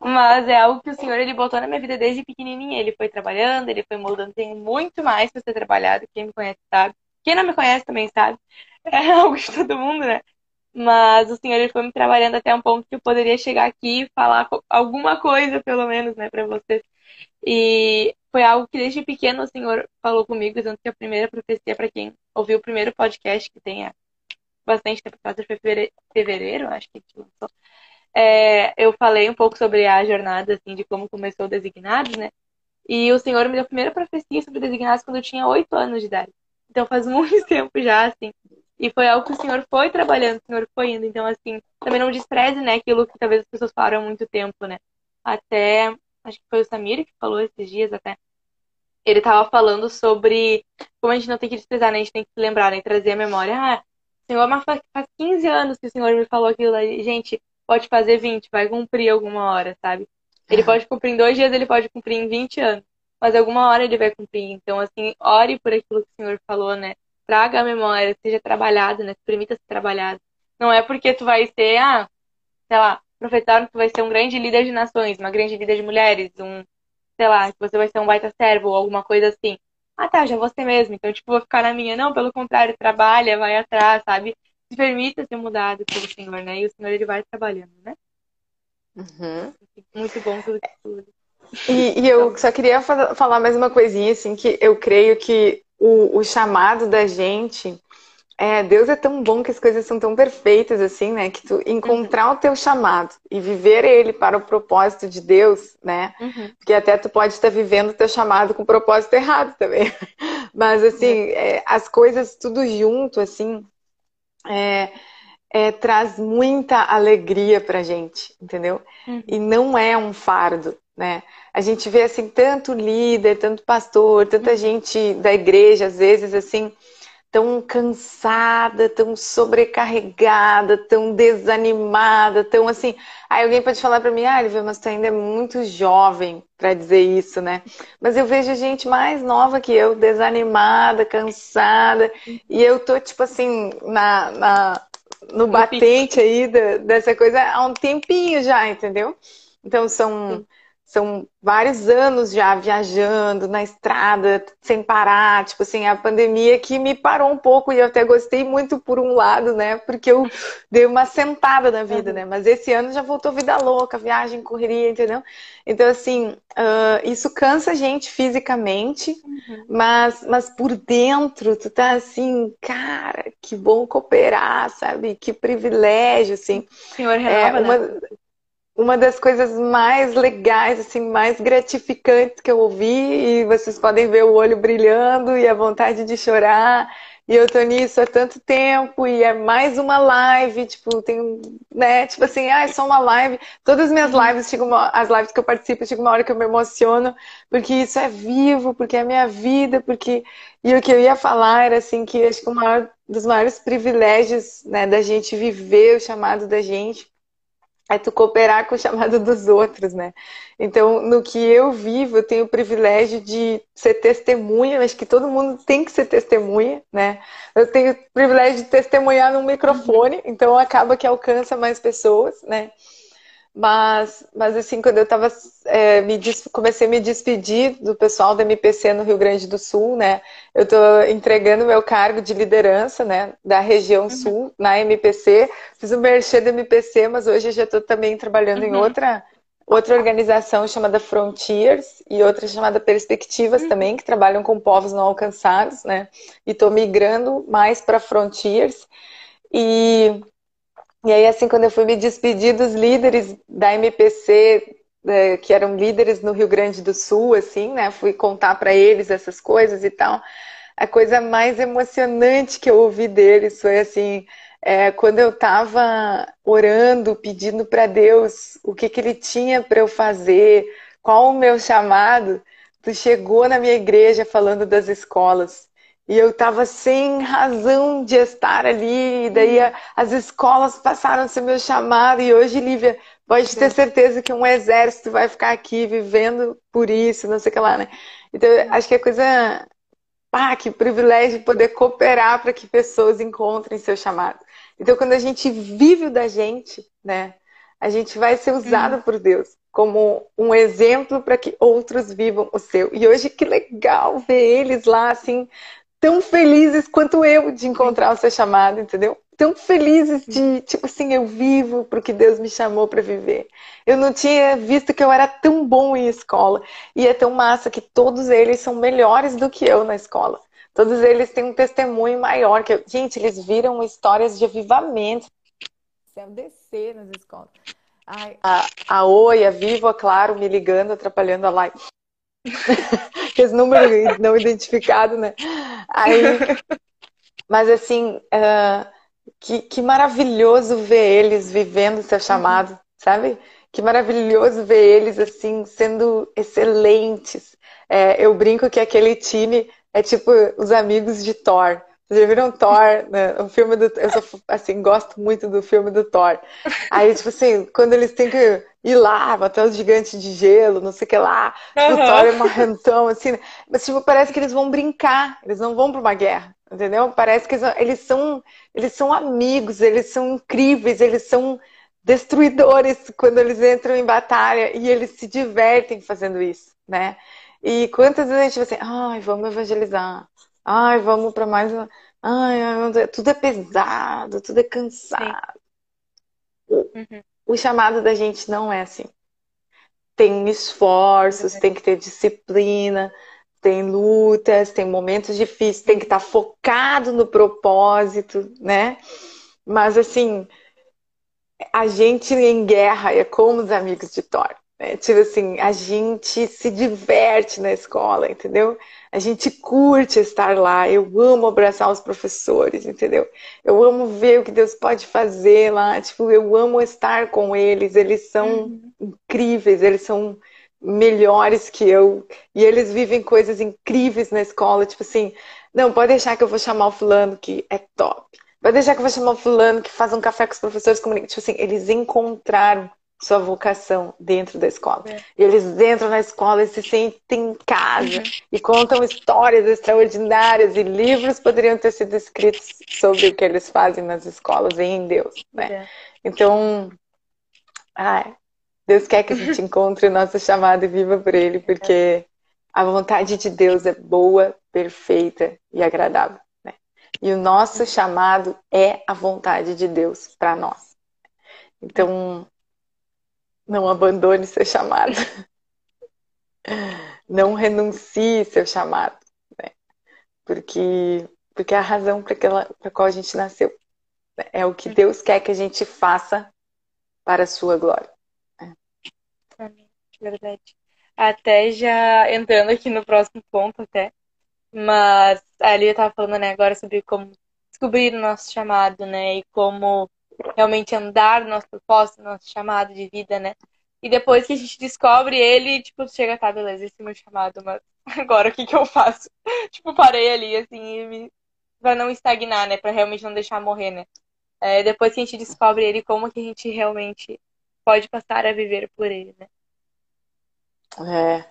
Mas é algo que o Senhor ele botou na minha vida desde pequenininha. Ele foi trabalhando, ele foi moldando. Tenho muito mais para ser trabalhado. Quem me conhece sabe. Quem não me conhece também sabe. [LAUGHS] É algo de todo mundo, né? Mas o Senhor ele foi me trabalhando até um ponto que eu poderia chegar aqui e falar alguma coisa, pelo menos, né, para vocês. E foi algo que desde pequeno o Senhor falou comigo, tanto que a primeira profecia, para quem ouviu o primeiro podcast que tem a bastante tempo atrás, foi fevereiro, acho que lançou. É, eu falei um pouco sobre a jornada, assim, de como começou o Designados, né? E o Senhor me deu a primeira profecia sobre Designados quando eu tinha oito anos de idade. Então faz [LAUGHS] muito tempo já, assim. E foi algo que o Senhor foi trabalhando, o Senhor foi indo. Então, assim, também não despreze, né, aquilo que talvez as pessoas falaram há muito tempo, né? Até, acho que foi o Samir que falou esses dias até. Ele tava falando sobre como a gente não tem que desprezar, né? A gente tem que se lembrar, né? Trazer a memória. Ah, Senhor, mas faz 15 anos que o Senhor me falou aquilo ali. Gente, pode fazer 20, vai cumprir alguma hora, sabe? Ele pode cumprir em dois dias, ele pode cumprir em 20 anos. Mas alguma hora ele vai cumprir. Então, assim, ore por aquilo que o Senhor falou, né? Traga a memória, seja trabalhado, né? Permita ser trabalhado. Não é porque tu vai ser, ah, sei lá, profetaram que tu vai ser um grande líder de nações, uma grande líder de mulheres, um, sei lá, que você vai ser um baita servo ou alguma coisa assim ah tá, já ser mesmo, então tipo, vou ficar na minha. Não, pelo contrário, trabalha, vai atrás, sabe? Se permita ser mudado pelo Senhor, né? E o Senhor ele vai trabalhando, né? Uhum. Muito bom tudo que tudo. E, e, eu só queria falar mais uma coisinha, assim, que eu creio que o, o chamado da gente é, Deus é tão bom que as coisas são tão perfeitas assim, né? Que tu encontrar uhum. o teu chamado e viver ele para o propósito de Deus, né? Uhum. Porque até tu pode estar vivendo o teu chamado com o propósito errado também. [LAUGHS] Mas assim, é, as coisas tudo junto, assim, é, é, traz muita alegria pra gente, entendeu? Uhum. E não é um fardo, né? A gente vê assim tanto líder, tanto pastor, tanta uhum. gente da igreja, às vezes assim tão cansada, tão sobrecarregada, tão desanimada, tão assim. Aí alguém pode falar para mim, ah, Lívia, mas tu ainda é muito jovem para dizer isso, né? Mas eu vejo gente mais nova que eu, desanimada, cansada, e eu tô, tipo assim, na, na no batente aí dessa coisa há um tempinho já, entendeu? Então são. Sim são vários anos já viajando na estrada, sem parar. Tipo assim, a pandemia que me parou um pouco e eu até gostei muito por um lado, né? Porque eu dei uma sentada na vida, né? Mas esse ano já voltou vida louca, viagem, correria, entendeu? Então, assim, uh, isso cansa a gente fisicamente, uhum. mas, mas por dentro tu tá assim, cara, que bom cooperar, sabe? Que privilégio, assim. Senhor renova, é, uma... né? Uma das coisas mais legais, assim, mais gratificantes que eu ouvi, e vocês podem ver o olho brilhando e a vontade de chorar. E eu tô nisso há tanto tempo, e é mais uma live, tipo, tem, né, tipo assim, ah, é só uma live. Todas as minhas lives, chegam uma, as lives que eu participo, chega uma hora que eu me emociono, porque isso é vivo, porque é minha vida, porque. E o que eu ia falar era assim, que acho que o maior dos maiores privilégios, né, da gente viver o chamado da gente é tu cooperar com o chamado dos outros, né? Então, no que eu vivo, eu tenho o privilégio de ser testemunha, acho que todo mundo tem que ser testemunha, né? Eu tenho o privilégio de testemunhar no microfone, então acaba que alcança mais pessoas, né? Mas, mas assim, quando eu tava, é, me comecei a me despedir do pessoal da MPC no Rio Grande do Sul, né? Eu estou entregando meu cargo de liderança, né? Da região uhum. sul, na MPC. Fiz o merchan da MPC, mas hoje eu já estou também trabalhando uhum. em outra, outra organização chamada Frontiers e outra chamada Perspectivas uhum. também, que trabalham com povos não alcançados, né? E estou migrando mais para Frontiers. E e aí, assim, quando eu fui me despedir dos líderes da MPC, é, que eram líderes no Rio Grande do Sul, assim, né? Fui contar para eles essas coisas e tal. A coisa mais emocionante que eu ouvi deles foi assim, é, quando eu estava orando, pedindo para Deus o que, que Ele tinha para eu fazer, qual o meu chamado, tu chegou na minha igreja falando das escolas. E eu estava sem razão de estar ali. E daí a, as escolas passaram a ser meu chamado. E hoje, Lívia, pode ter certeza que um exército vai ficar aqui vivendo por isso, não sei o que lá, né? Então, acho que é coisa. Ah, que privilégio poder cooperar para que pessoas encontrem seu chamado. Então, quando a gente vive o da gente, né? A gente vai ser usado uhum. por Deus como um exemplo para que outros vivam o seu. E hoje que legal ver eles lá assim tão felizes quanto eu de encontrar o seu chamado, entendeu? Tão felizes de, tipo assim, eu vivo para o que Deus me chamou para viver. Eu não tinha visto que eu era tão bom em escola. E é tão massa que todos eles são melhores do que eu na escola. Todos eles têm um testemunho maior. que eu... Gente, eles viram histórias de avivamento. Céu descer nas escolas. Ai, a, a Oi, a Viva, claro, me ligando, atrapalhando a live. [LAUGHS] Esse número não identificado, né? Aí, mas assim, uh, que, que maravilhoso ver eles vivendo seu chamado, sabe? Que maravilhoso ver eles assim sendo excelentes. É, eu brinco que aquele time é tipo os amigos de Thor. Vocês já viram Thor, né? o filme do. Eu sou, assim, gosto muito do filme do Thor. Aí, tipo assim, quando eles têm que ir lá, bater os gigantes de gelo, não sei o que lá, uhum. o Thor é marrentão, assim. Né? Mas, tipo, parece que eles vão brincar, eles não vão para uma guerra, entendeu? Parece que eles, eles, são, eles são amigos, eles são incríveis, eles são destruidores quando eles entram em batalha e eles se divertem fazendo isso, né? E quantas vezes a gente vai assim, ai, vamos evangelizar, ai, vamos para mais uma. Ai, tudo é pesado, tudo é cansado. Uhum. O chamado da gente não é assim. Tem esforços, uhum. tem que ter disciplina, tem lutas, tem momentos difíceis, tem que estar focado no propósito, né? Mas assim, a gente em guerra é como os amigos de Thor. Né? Tipo assim, a gente se diverte na escola, entendeu? A gente curte estar lá. Eu amo abraçar os professores, entendeu? Eu amo ver o que Deus pode fazer lá. Tipo, eu amo estar com eles. Eles são uhum. incríveis, eles são melhores que eu. E eles vivem coisas incríveis na escola. Tipo assim, Não, pode deixar que eu vou chamar o fulano que é top. Pode deixar que eu vou chamar o fulano que faz um café com os professores comunicam. Tipo assim, eles encontraram sua vocação dentro da escola. É. Eles entram na escola e se sentem em casa uhum. e contam histórias extraordinárias e livros poderiam ter sido escritos sobre o que eles fazem nas escolas e em Deus, né? É. Então, ai, Deus quer que a gente [LAUGHS] encontre o nosso chamado e viva por ele, porque a vontade de Deus é boa, perfeita e agradável. Né? E o nosso chamado é a vontade de Deus para nós. Então, não abandone seu chamado. Não renuncie seu chamado. Né? Porque, porque é a razão para qual a gente nasceu. Né? É o que Deus quer que a gente faça para a sua glória. Amém. Verdade até já entrando aqui no próximo ponto até. Mas a Lia estava falando, né, agora sobre como descobrir o nosso chamado, né, e como realmente andar no nosso propósito, no nosso chamado de vida, né. E depois que a gente descobre ele, tipo, chega, tá, beleza, esse é meu chamado, mas [LAUGHS] agora o que que eu faço? [LAUGHS] tipo, parei ali, assim, e me... pra não estagnar, né, pra realmente não deixar morrer, né. É, depois que a gente descobre ele, como que a gente realmente pode passar a viver por ele, né. É,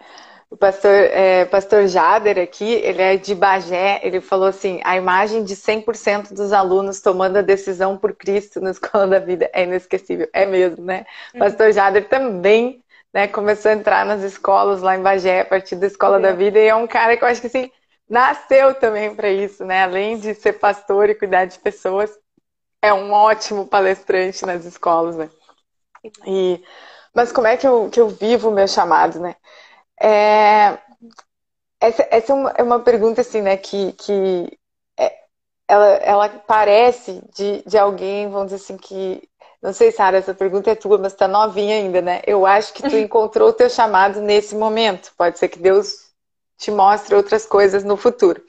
o pastor, é, pastor Jader aqui, ele é de Bagé, ele falou assim, a imagem de 100% dos alunos tomando a decisão por Cristo na Escola da Vida é inesquecível. É mesmo, né? O uhum. pastor Jader também né, começou a entrar nas escolas lá em Bagé, a partir da Escola da Vida, e é um cara que eu acho que assim, nasceu também para isso, né? Além de ser pastor e cuidar de pessoas, é um ótimo palestrante nas escolas, né? E mas como é que eu, que eu vivo o meu chamado, né? É, essa, essa é, uma, é uma pergunta, assim, né, que, que é, ela, ela parece de, de alguém, vamos dizer assim, que... Não sei, Sara, essa pergunta é tua, mas tá novinha ainda, né? Eu acho que tu [LAUGHS] encontrou o teu chamado nesse momento. Pode ser que Deus te mostre outras coisas no futuro.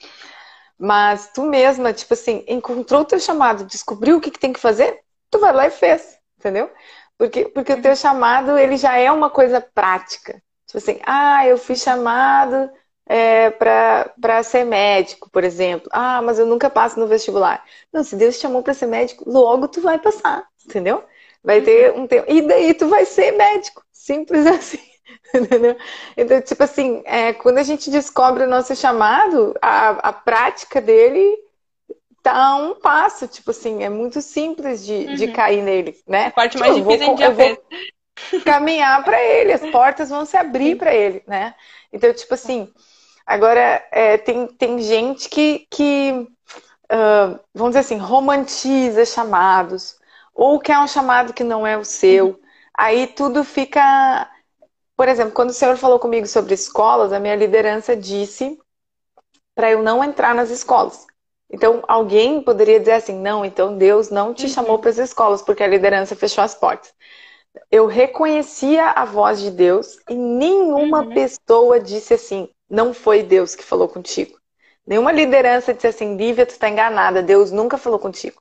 Mas tu mesma, tipo assim, encontrou o teu chamado, descobriu o que, que tem que fazer, tu vai lá e fez, entendeu? Porque, porque o teu chamado, ele já é uma coisa prática. Tipo assim, ah, eu fui chamado é, para ser médico, por exemplo. Ah, mas eu nunca passo no vestibular. Não, se Deus te chamou para ser médico, logo tu vai passar, entendeu? Vai ter uhum. um tempo. E daí tu vai ser médico. Simples [LAUGHS] assim. Entendeu? Então, tipo assim, é, quando a gente descobre o nosso chamado, a, a prática dele tá a um passo, tipo assim, é muito simples de, uhum. de cair nele, né? A parte mais tipo, difícil vou, a gente já caminhar para ele, as portas vão se abrir para ele, né? Então, tipo assim, agora é, tem, tem gente que, que uh, vamos dizer assim, romantiza chamados, ou quer um chamado que não é o seu. Aí tudo fica. Por exemplo, quando o senhor falou comigo sobre escolas, a minha liderança disse para eu não entrar nas escolas. Então, alguém poderia dizer assim: não, então Deus não te uhum. chamou para as escolas porque a liderança fechou as portas. Eu reconhecia a voz de Deus e nenhuma uhum. pessoa disse assim: não foi Deus que falou contigo. Nenhuma liderança disse assim: Lívia, tu está enganada, Deus nunca falou contigo.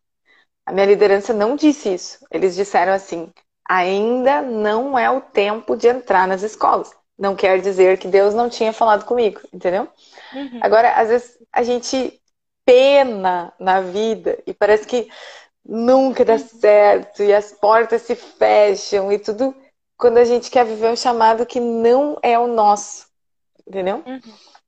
A minha liderança não disse isso. Eles disseram assim: ainda não é o tempo de entrar nas escolas. Não quer dizer que Deus não tinha falado comigo, entendeu? Uhum. Agora, às vezes a gente pena na vida e parece que nunca dá certo e as portas se fecham e tudo quando a gente quer viver um chamado que não é o nosso, entendeu? Uhum.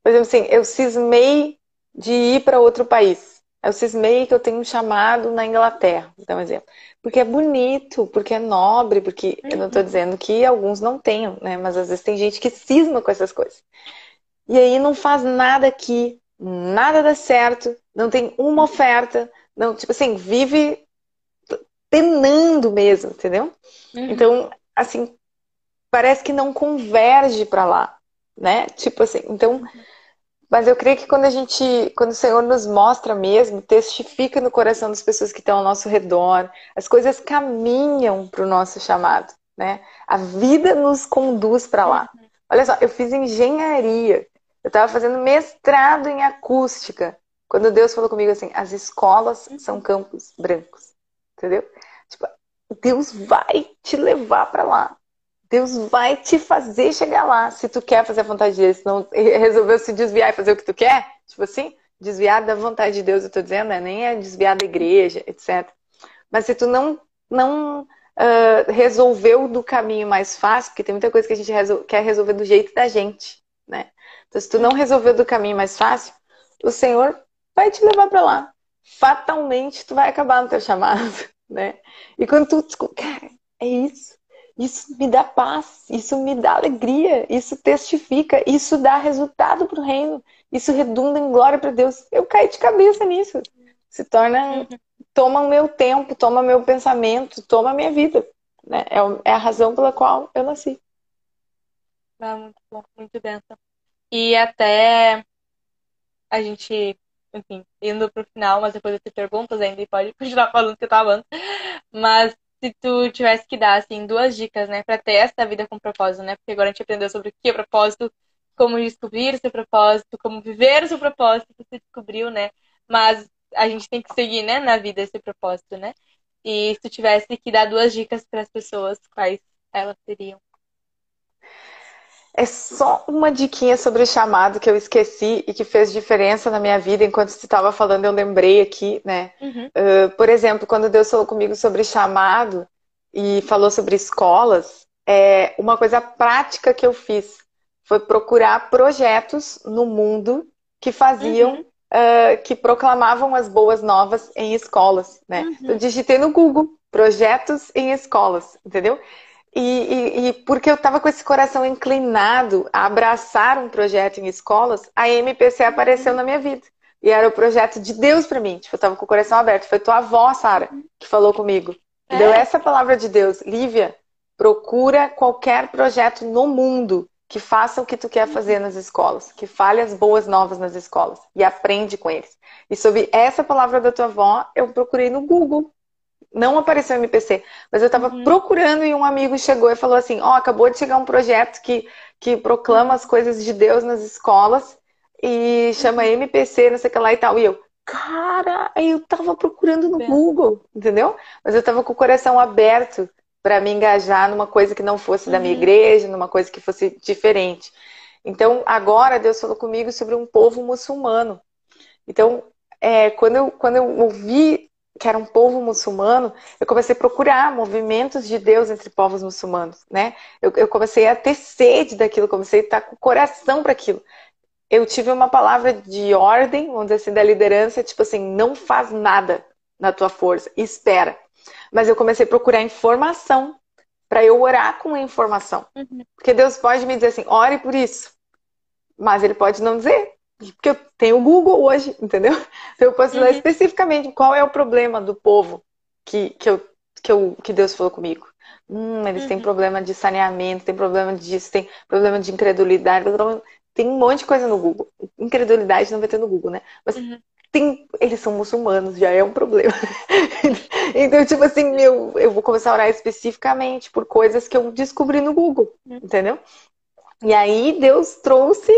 Por exemplo, assim, eu cismei de ir para outro país. Eu cismei que eu tenho um chamado na Inglaterra, um exemplo. Porque é bonito, porque é nobre, porque uhum. eu não estou uhum. dizendo que alguns não tenham, né? Mas às vezes tem gente que cisma com essas coisas. E aí não faz nada aqui, nada dá certo, não tem uma oferta, não, tipo assim, vive penando mesmo, entendeu? Uhum. Então, assim, parece que não converge para lá, né? Tipo assim, então, mas eu creio que quando a gente, quando o Senhor nos mostra mesmo, testifica no coração das pessoas que estão ao nosso redor, as coisas caminham para o nosso chamado, né? A vida nos conduz para lá. Uhum. Olha só, eu fiz engenharia, eu estava fazendo mestrado em acústica. Quando Deus falou comigo assim, as escolas são campos brancos. Entendeu? Deus vai te levar para lá. Deus vai te fazer chegar lá. Se tu quer fazer a vontade dele, se não [LAUGHS] resolveu se desviar e fazer o que tu quer, tipo assim, desviar da vontade de Deus, eu tô dizendo, né? nem é desviar da igreja, etc. Mas se tu não, não uh, resolveu do caminho mais fácil, porque tem muita coisa que a gente resol quer resolver do jeito da gente, né? Então, se tu não resolveu do caminho mais fácil, o Senhor vai te levar para lá. Fatalmente, tu vai acabar no teu chamado, né? E quando tu, cara, é isso. Isso me dá paz, isso me dá alegria, isso testifica, isso dá resultado para o reino, isso redunda em glória para Deus. Eu caí de cabeça nisso. Se torna, toma o meu tempo, toma meu pensamento, toma a minha vida. Né? É, é a razão pela qual eu nasci. Ah, muito bom, muito benção. E até a gente, enfim, indo pro final, mas depois eu te perguntas ainda e pode [LAUGHS] continuar falando o que eu tava falando. Mas se tu tivesse que dar, assim, duas dicas, né, para ter essa vida com propósito, né? Porque agora a gente aprendeu sobre o que é propósito, como descobrir o seu propósito, como viver o seu propósito que você descobriu, né? Mas a gente tem que seguir, né, na vida esse propósito, né? E se tu tivesse que dar duas dicas para as pessoas, quais elas seriam? É só uma diquinha sobre o chamado que eu esqueci e que fez diferença na minha vida. Enquanto você estava falando, eu lembrei aqui, né? Uhum. Uh, por exemplo, quando Deus falou comigo sobre chamado e falou sobre escolas, é, uma coisa prática que eu fiz foi procurar projetos no mundo que faziam, uhum. uh, que proclamavam as boas novas em escolas, né? Uhum. Eu digitei no Google projetos em escolas, entendeu? E, e, e, porque eu estava com esse coração inclinado a abraçar um projeto em escolas, a MPC apareceu na minha vida. E era o projeto de Deus para mim. Tipo, eu estava com o coração aberto. Foi tua avó, Sara, que falou comigo. É. Deu essa palavra de Deus. Lívia, procura qualquer projeto no mundo que faça o que tu quer fazer nas escolas, que fale as boas novas nas escolas e aprende com eles. E sobre essa palavra da tua avó, eu procurei no Google não apareceu MPC, mas eu estava uhum. procurando e um amigo chegou e falou assim: Ó, oh, acabou de chegar um projeto que, que proclama as coisas de Deus nas escolas e chama MPC, não sei o que lá e tal. E eu, cara, aí eu tava procurando no Bem. Google, entendeu? Mas eu tava com o coração aberto para me engajar numa coisa que não fosse uhum. da minha uhum. igreja, numa coisa que fosse diferente. Então, agora Deus falou comigo sobre um povo muçulmano. Então, é, quando, eu, quando eu ouvi que era um povo muçulmano, eu comecei a procurar movimentos de Deus entre povos muçulmanos, né? Eu, eu comecei a ter sede daquilo, comecei a estar com o coração para aquilo. Eu tive uma palavra de ordem, vamos dizer assim, da liderança, tipo assim, não faz nada na tua força, espera. Mas eu comecei a procurar informação para eu orar com a informação. Uhum. Porque Deus pode me dizer assim, ore por isso. Mas ele pode não dizer. Porque eu tenho o Google hoje, entendeu? Então [LAUGHS] eu posso uhum. falar especificamente qual é o problema do povo que, que, eu, que, eu, que Deus falou comigo. Hum, eles uhum. têm problema de saneamento, tem problema disso, tem problema de incredulidade, tem um monte de coisa no Google. Incredulidade não vai ter no Google, né? Mas uhum. tem, eles são muçulmanos, já é um problema. [LAUGHS] então, tipo assim, meu, eu vou começar a orar especificamente por coisas que eu descobri no Google, uhum. entendeu? E aí Deus trouxe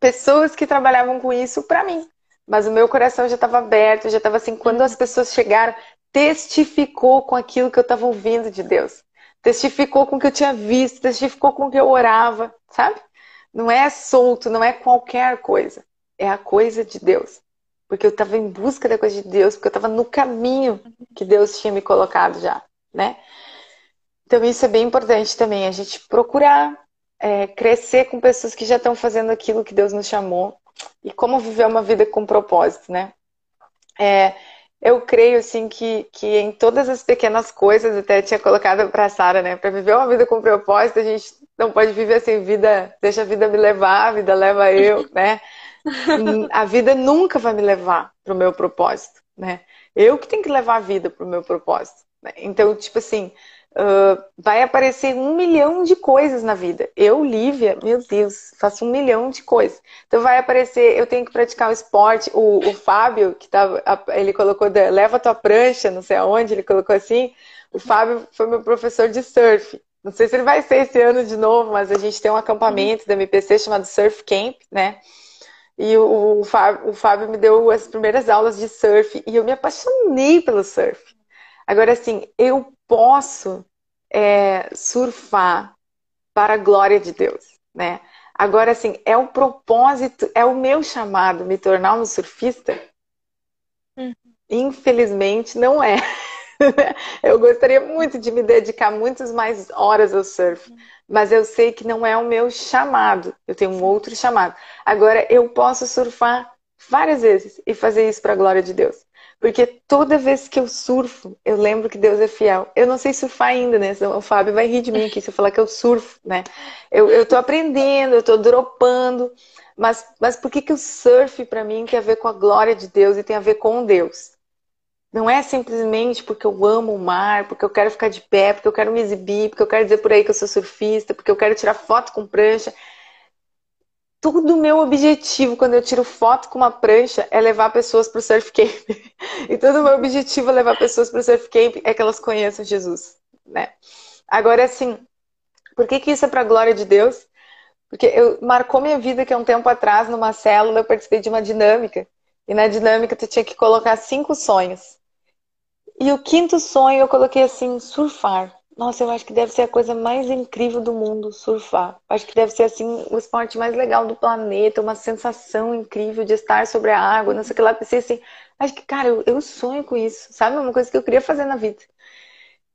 pessoas que trabalhavam com isso para mim. Mas o meu coração já estava aberto, já estava assim, quando as pessoas chegaram, testificou com aquilo que eu estava ouvindo de Deus. Testificou com o que eu tinha visto, testificou com o que eu orava, sabe? Não é solto, não é qualquer coisa. É a coisa de Deus. Porque eu estava em busca da coisa de Deus, porque eu estava no caminho que Deus tinha me colocado já, né? Então isso é bem importante também, a gente procurar é, crescer com pessoas que já estão fazendo aquilo que Deus nos chamou e como viver uma vida com propósito, né? É, eu creio assim que, que em todas as pequenas coisas, até tinha colocado para Sara, né? Para viver uma vida com propósito, a gente não pode viver assim, vida, deixa a vida me levar, a vida leva eu, [LAUGHS] né? A vida nunca vai me levar para o meu propósito, né? Eu que tenho que levar a vida para o meu propósito. Né? Então, tipo assim, Uh, vai aparecer um milhão de coisas na vida. Eu, Lívia, meu Deus, faço um milhão de coisas. Então vai aparecer, eu tenho que praticar o esporte. O, o Fábio, que tava, ele colocou, leva tua prancha, não sei aonde, ele colocou assim. O Fábio foi meu professor de surf. Não sei se ele vai ser esse ano de novo, mas a gente tem um acampamento da MPC chamado Surf Camp, né? E o, o, Fábio, o Fábio me deu as primeiras aulas de surf e eu me apaixonei pelo surf. Agora, assim, eu posso é, surfar para a glória de Deus, né? Agora, assim, é o propósito, é o meu chamado me tornar um surfista? Uhum. Infelizmente, não é. [LAUGHS] eu gostaria muito de me dedicar muitas mais horas ao surf, uhum. mas eu sei que não é o meu chamado. Eu tenho um outro chamado. Agora, eu posso surfar várias vezes e fazer isso para a glória de Deus. Porque toda vez que eu surfo, eu lembro que Deus é fiel. Eu não sei surfar ainda, né? O Fábio vai rir de mim aqui se eu falar que eu surfo, né? Eu, eu tô aprendendo, eu tô dropando. Mas, mas por que, que o surf, para mim, tem a ver com a glória de Deus e tem a ver com Deus? Não é simplesmente porque eu amo o mar, porque eu quero ficar de pé, porque eu quero me exibir, porque eu quero dizer por aí que eu sou surfista, porque eu quero tirar foto com prancha tudo meu objetivo quando eu tiro foto com uma prancha é levar pessoas para o surf camp. [LAUGHS] e todo o meu objetivo é levar pessoas para o surf camp é que elas conheçam Jesus, né? Agora, assim, por que, que isso é para a glória de Deus? Porque eu, marcou minha vida que há um tempo atrás, numa célula, eu participei de uma dinâmica. E na dinâmica tu tinha que colocar cinco sonhos. E o quinto sonho eu coloquei assim, surfar. Nossa, eu acho que deve ser a coisa mais incrível do mundo, surfar. Acho que deve ser assim o esporte mais legal do planeta, uma sensação incrível de estar sobre a água, não sei o que lá. Pensei assim, acho que, cara, eu, eu sonho com isso, sabe? É uma coisa que eu queria fazer na vida.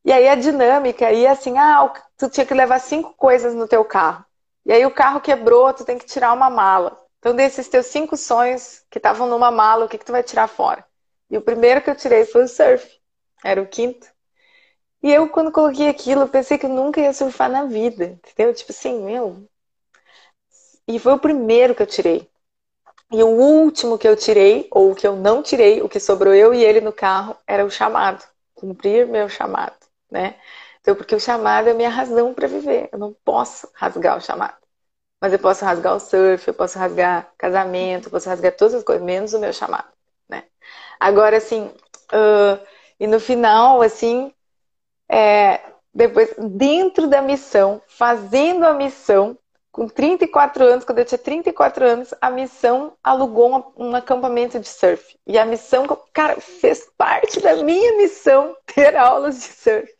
E aí a dinâmica ia assim, ah, tu tinha que levar cinco coisas no teu carro. E aí o carro quebrou, tu tem que tirar uma mala. Então, desses teus cinco sonhos que estavam numa mala, o que, que tu vai tirar fora? E o primeiro que eu tirei foi o surf. Era o quinto. E eu, quando coloquei aquilo, pensei que eu nunca ia surfar na vida, entendeu? Tipo assim, meu. E foi o primeiro que eu tirei. E o último que eu tirei, ou que eu não tirei, o que sobrou eu e ele no carro, era o chamado. Cumprir meu chamado, né? Então, porque o chamado é a minha razão para viver. Eu não posso rasgar o chamado. Mas eu posso rasgar o surf, eu posso rasgar casamento, eu posso rasgar todas as coisas, menos o meu chamado, né? Agora, assim, uh, e no final, assim, é, depois, dentro da missão, fazendo a missão, com 34 anos, quando eu tinha 34 anos, a missão alugou um, um acampamento de surf. E a missão, cara, fez parte da minha missão ter aulas de surf.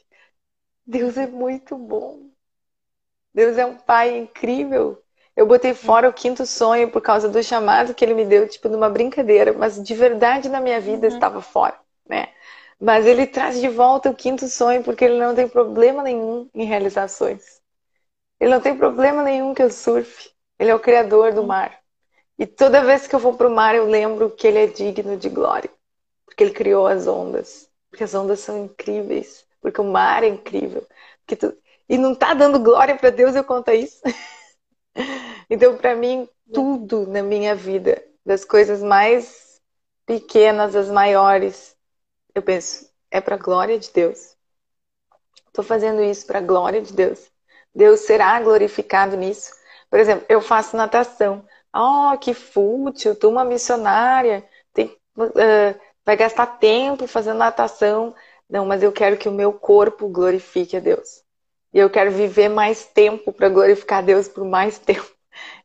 Deus é muito bom. Deus é um pai incrível. Eu botei fora o quinto sonho por causa do chamado que ele me deu, tipo, numa brincadeira, mas de verdade na minha vida uhum. estava fora, né? Mas ele traz de volta o quinto sonho porque ele não tem problema nenhum em realizações. Ele não tem problema nenhum que eu surfe. Ele é o criador do mar. E toda vez que eu vou para o mar, eu lembro que ele é digno de glória. Porque ele criou as ondas. Porque as ondas são incríveis. Porque o mar é incrível. Tu... E não está dando glória para Deus, eu conto isso. [LAUGHS] então, para mim, tudo na minha vida, das coisas mais pequenas às maiores, eu penso, é para a glória de Deus. Estou fazendo isso para a glória de Deus. Deus será glorificado nisso. Por exemplo, eu faço natação. Oh, que fútil, tu uma missionária, tem, uh, vai gastar tempo fazendo natação. Não, mas eu quero que o meu corpo glorifique a Deus. E eu quero viver mais tempo para glorificar a Deus por mais tempo. [LAUGHS]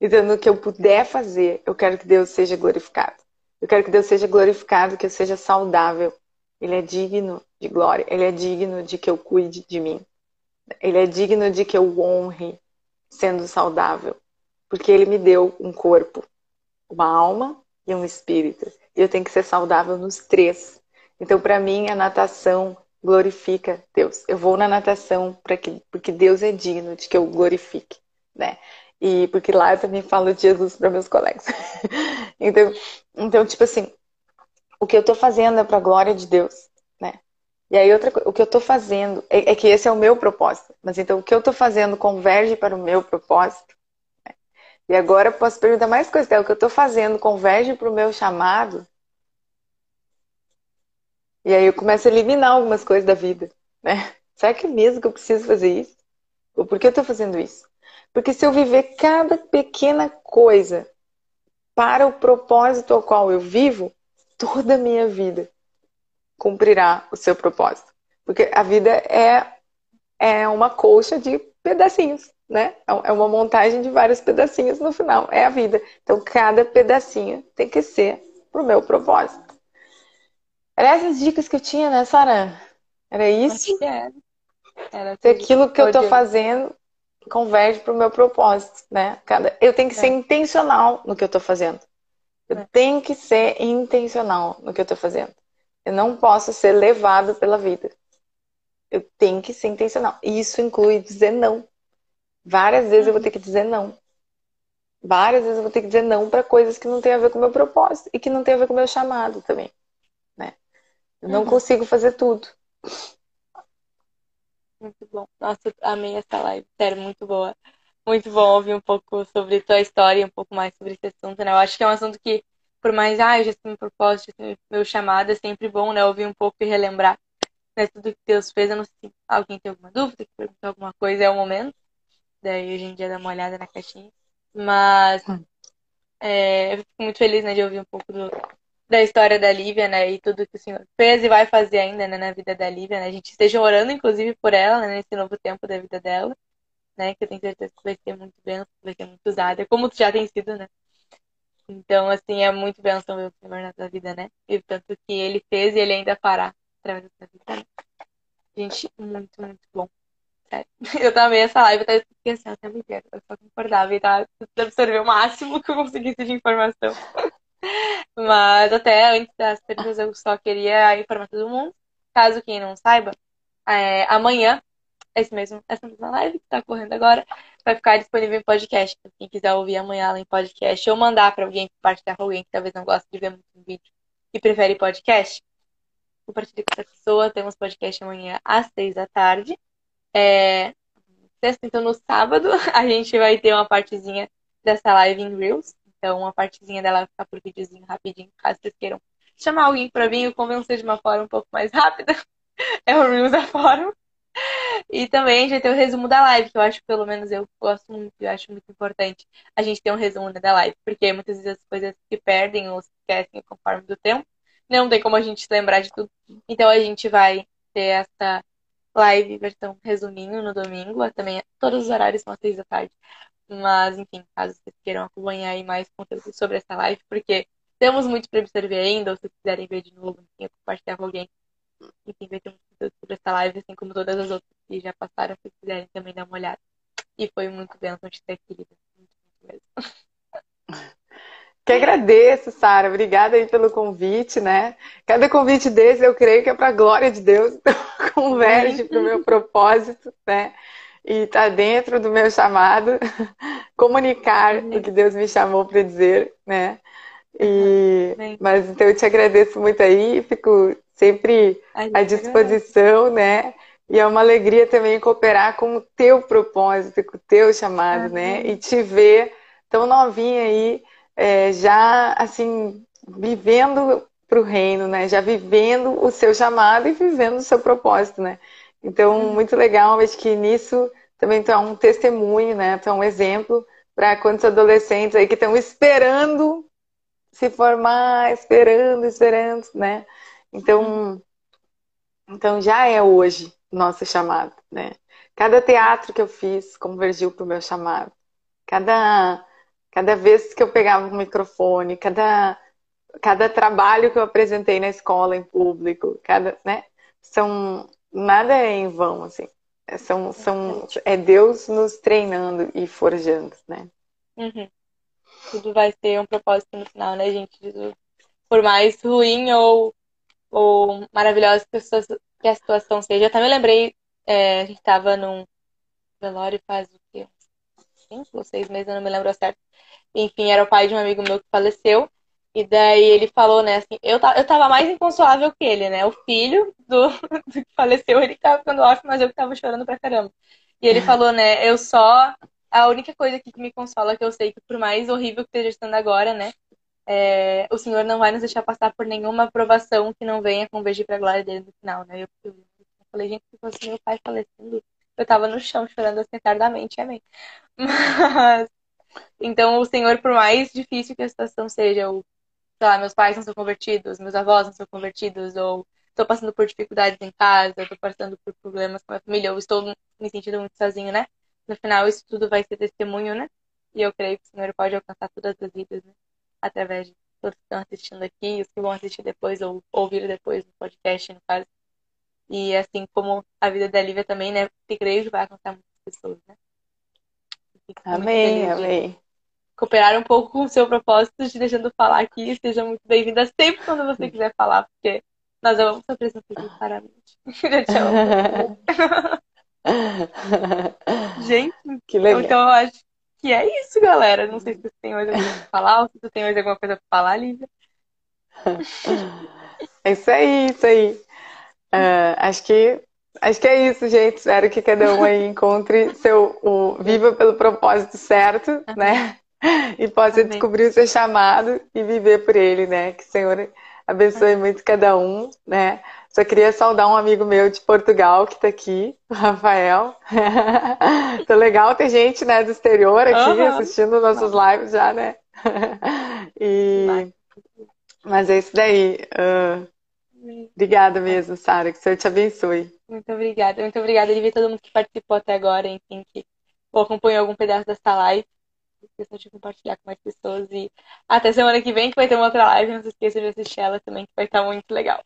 Então, no que eu puder fazer, eu quero que Deus seja glorificado. Eu quero que Deus seja glorificado, que eu seja saudável, ele é digno de glória, ele é digno de que eu cuide de mim. Ele é digno de que eu honre sendo saudável, porque ele me deu um corpo, uma alma e um espírito. E eu tenho que ser saudável nos três. Então, para mim, a natação glorifica Deus. Eu vou na natação para que, porque Deus é digno de que eu glorifique, né? E porque lá eu também falo de Jesus para meus colegas. [LAUGHS] então, então, tipo assim, o que eu estou fazendo é para a glória de Deus, né? E aí outra o que eu estou fazendo é, é, que esse é o meu propósito. Mas então o que eu estou fazendo converge para o meu propósito. Né? E agora eu posso perguntar mais coisas. É o que eu estou fazendo converge para o meu chamado. E aí eu começo a eliminar algumas coisas da vida, né? Será que é mesmo que eu preciso fazer isso? Ou por que eu estou fazendo isso? Porque se eu viver cada pequena coisa para o propósito ao qual eu vivo, toda a minha vida cumprirá o seu propósito. Porque a vida é, é uma colcha de pedacinhos, né? É, é uma montagem de vários pedacinhos no final. É a vida. Então, cada pedacinho tem que ser pro meu propósito. Era essas dicas que eu tinha, né, Sara? Era isso? Era. Era aquilo que eu tô fazendo converge para o meu propósito, né? Cada, eu tenho que é. ser intencional no que eu estou fazendo. Eu tenho que ser intencional no que eu estou fazendo. Eu não posso ser levado pela vida. Eu tenho que ser intencional. E isso inclui dizer não. Várias vezes eu vou ter que dizer não. Várias vezes eu vou ter que dizer não para coisas que não tem a ver com o meu propósito e que não tem a ver com o meu chamado também. Né? Eu não uhum. consigo fazer tudo. Muito bom. Nossa, amei essa live. Sério, muito boa. Muito bom ouvir um pouco sobre tua história e um pouco mais sobre esse assunto, né? Eu acho que é um assunto que, por mais, ah, já sei meu propósito, já meu chamado, é sempre bom, né? Ouvir um pouco e relembrar né, tudo que Deus fez. Eu não sei se alguém tem alguma dúvida, que perguntar alguma coisa, é o momento. Daí a gente já dá uma olhada na caixinha. Mas hum. é, eu fico muito feliz né, de ouvir um pouco do, da história da Lívia, né? E tudo que o Senhor fez e vai fazer ainda né, na vida da Lívia, né? A gente esteja orando, inclusive, por ela, né, nesse novo tempo da vida dela, né? Que eu tenho certeza que vai ser muito bem, vai ser muito usada, como já tem sido, né? Então, assim, é muito bênção ver o Senhor na tua vida, né? E tanto que ele fez e ele ainda fará através da tua vida. Gente, muito, muito bom. Sério. [LAUGHS] Eu também essa live, tá esquecendo o tempo inteiro. Eu só concordava e tá absorver o máximo que eu conseguisse de informação. [LAUGHS] Mas até antes das perguntas, eu só queria informar todo mundo. Caso quem não saiba, é, amanhã, esse mesmo, essa mesma live que está correndo agora, vai ficar disponível em podcast. Quem quiser ouvir amanhã ela em podcast ou mandar para alguém, compartilhar com alguém que talvez não goste de ver muito vídeo e prefere podcast, compartilhe com essa pessoa. Temos podcast amanhã às seis da tarde. É, então no sábado, [LAUGHS] a gente vai ter uma partezinha dessa live em Reels. Então, uma partezinha dela vai ficar por videozinho rapidinho, caso vocês queiram chamar alguém para vir e convencer de uma forma um pouco mais rápida. [LAUGHS] é o Reels da forma. [LAUGHS] E também vai ter o resumo da live, que eu acho, pelo menos eu gosto muito, eu acho muito importante a gente ter um resumo da live, porque muitas vezes as coisas se perdem ou se esquecem conforme do tempo. Não tem como a gente se lembrar de tudo. Então a gente vai ter essa live versão resuminho no domingo, também todos os horários são às seis da tarde. Mas, enfim, caso vocês queiram acompanhar aí mais conteúdo sobre essa live, porque temos muito para absorver ainda, ou se quiserem ver de novo, enfim, compartilhar com alguém. Enfim, vai ter muito sobre essa live, assim como todas as outras que já passaram, se quiserem também dar uma olhada. E foi muito bênção de ter aqui, muito, muito mesmo. [LAUGHS] Que agradeço, Sara. Obrigada aí pelo convite, né? Cada convite desse eu creio que é para a glória de Deus, [LAUGHS] então converge para o meu propósito, né? e está dentro do meu chamado [LAUGHS] comunicar o que Deus me chamou para dizer, né? E, mas então eu te agradeço muito aí, fico sempre à disposição, né? E é uma alegria também cooperar com o teu propósito, com o teu chamado, né? E te ver tão novinha aí, é, já assim, vivendo para o reino, né? Já vivendo o seu chamado e vivendo o seu propósito, né? Então, uhum. muito legal, acho que nisso também tu é um testemunho, né? Tu é um exemplo para quantos adolescentes aí que estão esperando se formar, esperando, esperando, né? Então, então já é hoje nosso chamado, né? Cada teatro que eu fiz convergiu para o meu chamado. Cada, cada vez que eu pegava o microfone, cada, cada trabalho que eu apresentei na escola em público, cada, né? São nada é em vão, assim. É, são, são, é Deus nos treinando e forjando, né? Uhum. Tudo vai ter um propósito no final, né, gente? Por mais ruim ou, ou maravilhosa que a situação seja. Eu me lembrei, é, a gente estava num velório faz o quê? Cinco ou seis meses, eu não me lembro certo. Enfim, era o pai de um amigo meu que faleceu. E daí ele falou, né, assim, eu, eu tava mais inconsolável que ele, né? O filho do, [LAUGHS] do que faleceu, ele tava ficando ótimo, mas eu que tava chorando pra caramba. E ele falou, né, eu só. A única coisa que me consola, que eu sei que por mais horrível que esteja estando agora, né? É, o Senhor não vai nos deixar passar por nenhuma aprovação que não venha com beijo pra glória dele no final, né? Eu, eu, eu falei, gente, se fosse meu pai falecendo, eu tava no chão chorando tardamente, amém. [LAUGHS] Mas. Então, o Senhor, por mais difícil que a situação seja, o sei lá, meus pais não são convertidos, meus avós não são convertidos, ou estou passando por dificuldades em casa, estou passando por problemas com a família, ou estou me sentindo muito sozinho, né? No final, isso tudo vai ser testemunho, né? E eu creio que o Senhor pode alcançar todas as vidas, né? Através de todos que estão assistindo aqui, os que vão assistir depois, ou ouvir depois no podcast, no caso. E assim como a vida da Lívia também, né? Eu creio que vai alcançar muitas pessoas, né? Amém, amém. Cooperar um pouco com o seu propósito, te deixando falar aqui. Seja muito bem-vinda sempre quando você quiser falar, porque nós amamos sua presença aqui [LAUGHS] claramente. [LAUGHS] [LAUGHS] Gente, que legal. então eu acho que é isso, galera. Não sei se você tem mais alguma coisa pra falar ou se você tem mais alguma coisa pra falar, Lívia. [LAUGHS] É isso aí, isso aí. Uh, acho que acho que é isso, gente. Espero que cada um aí encontre seu o viva pelo propósito certo, né? E possa Amém. descobrir o seu chamado e viver por ele, né? Que o Senhor abençoe muito cada um, né? Só queria saudar um amigo meu de Portugal que está aqui, o Rafael. [LAUGHS] Tô legal ter gente, né, do exterior aqui uhum. assistindo nossos lives já, né? [LAUGHS] e... Mas é isso daí. Uh... Obrigada mesmo, Sara. Que o Senhor te abençoe. Muito obrigada. Muito obrigada, ver todo mundo que participou até agora, enfim, que acompanhou algum pedaço dessa live. Não esqueça de compartilhar com mais pessoas. E até semana que vem, que vai ter uma outra live. Não se esqueça de assistir ela também, que vai estar muito legal.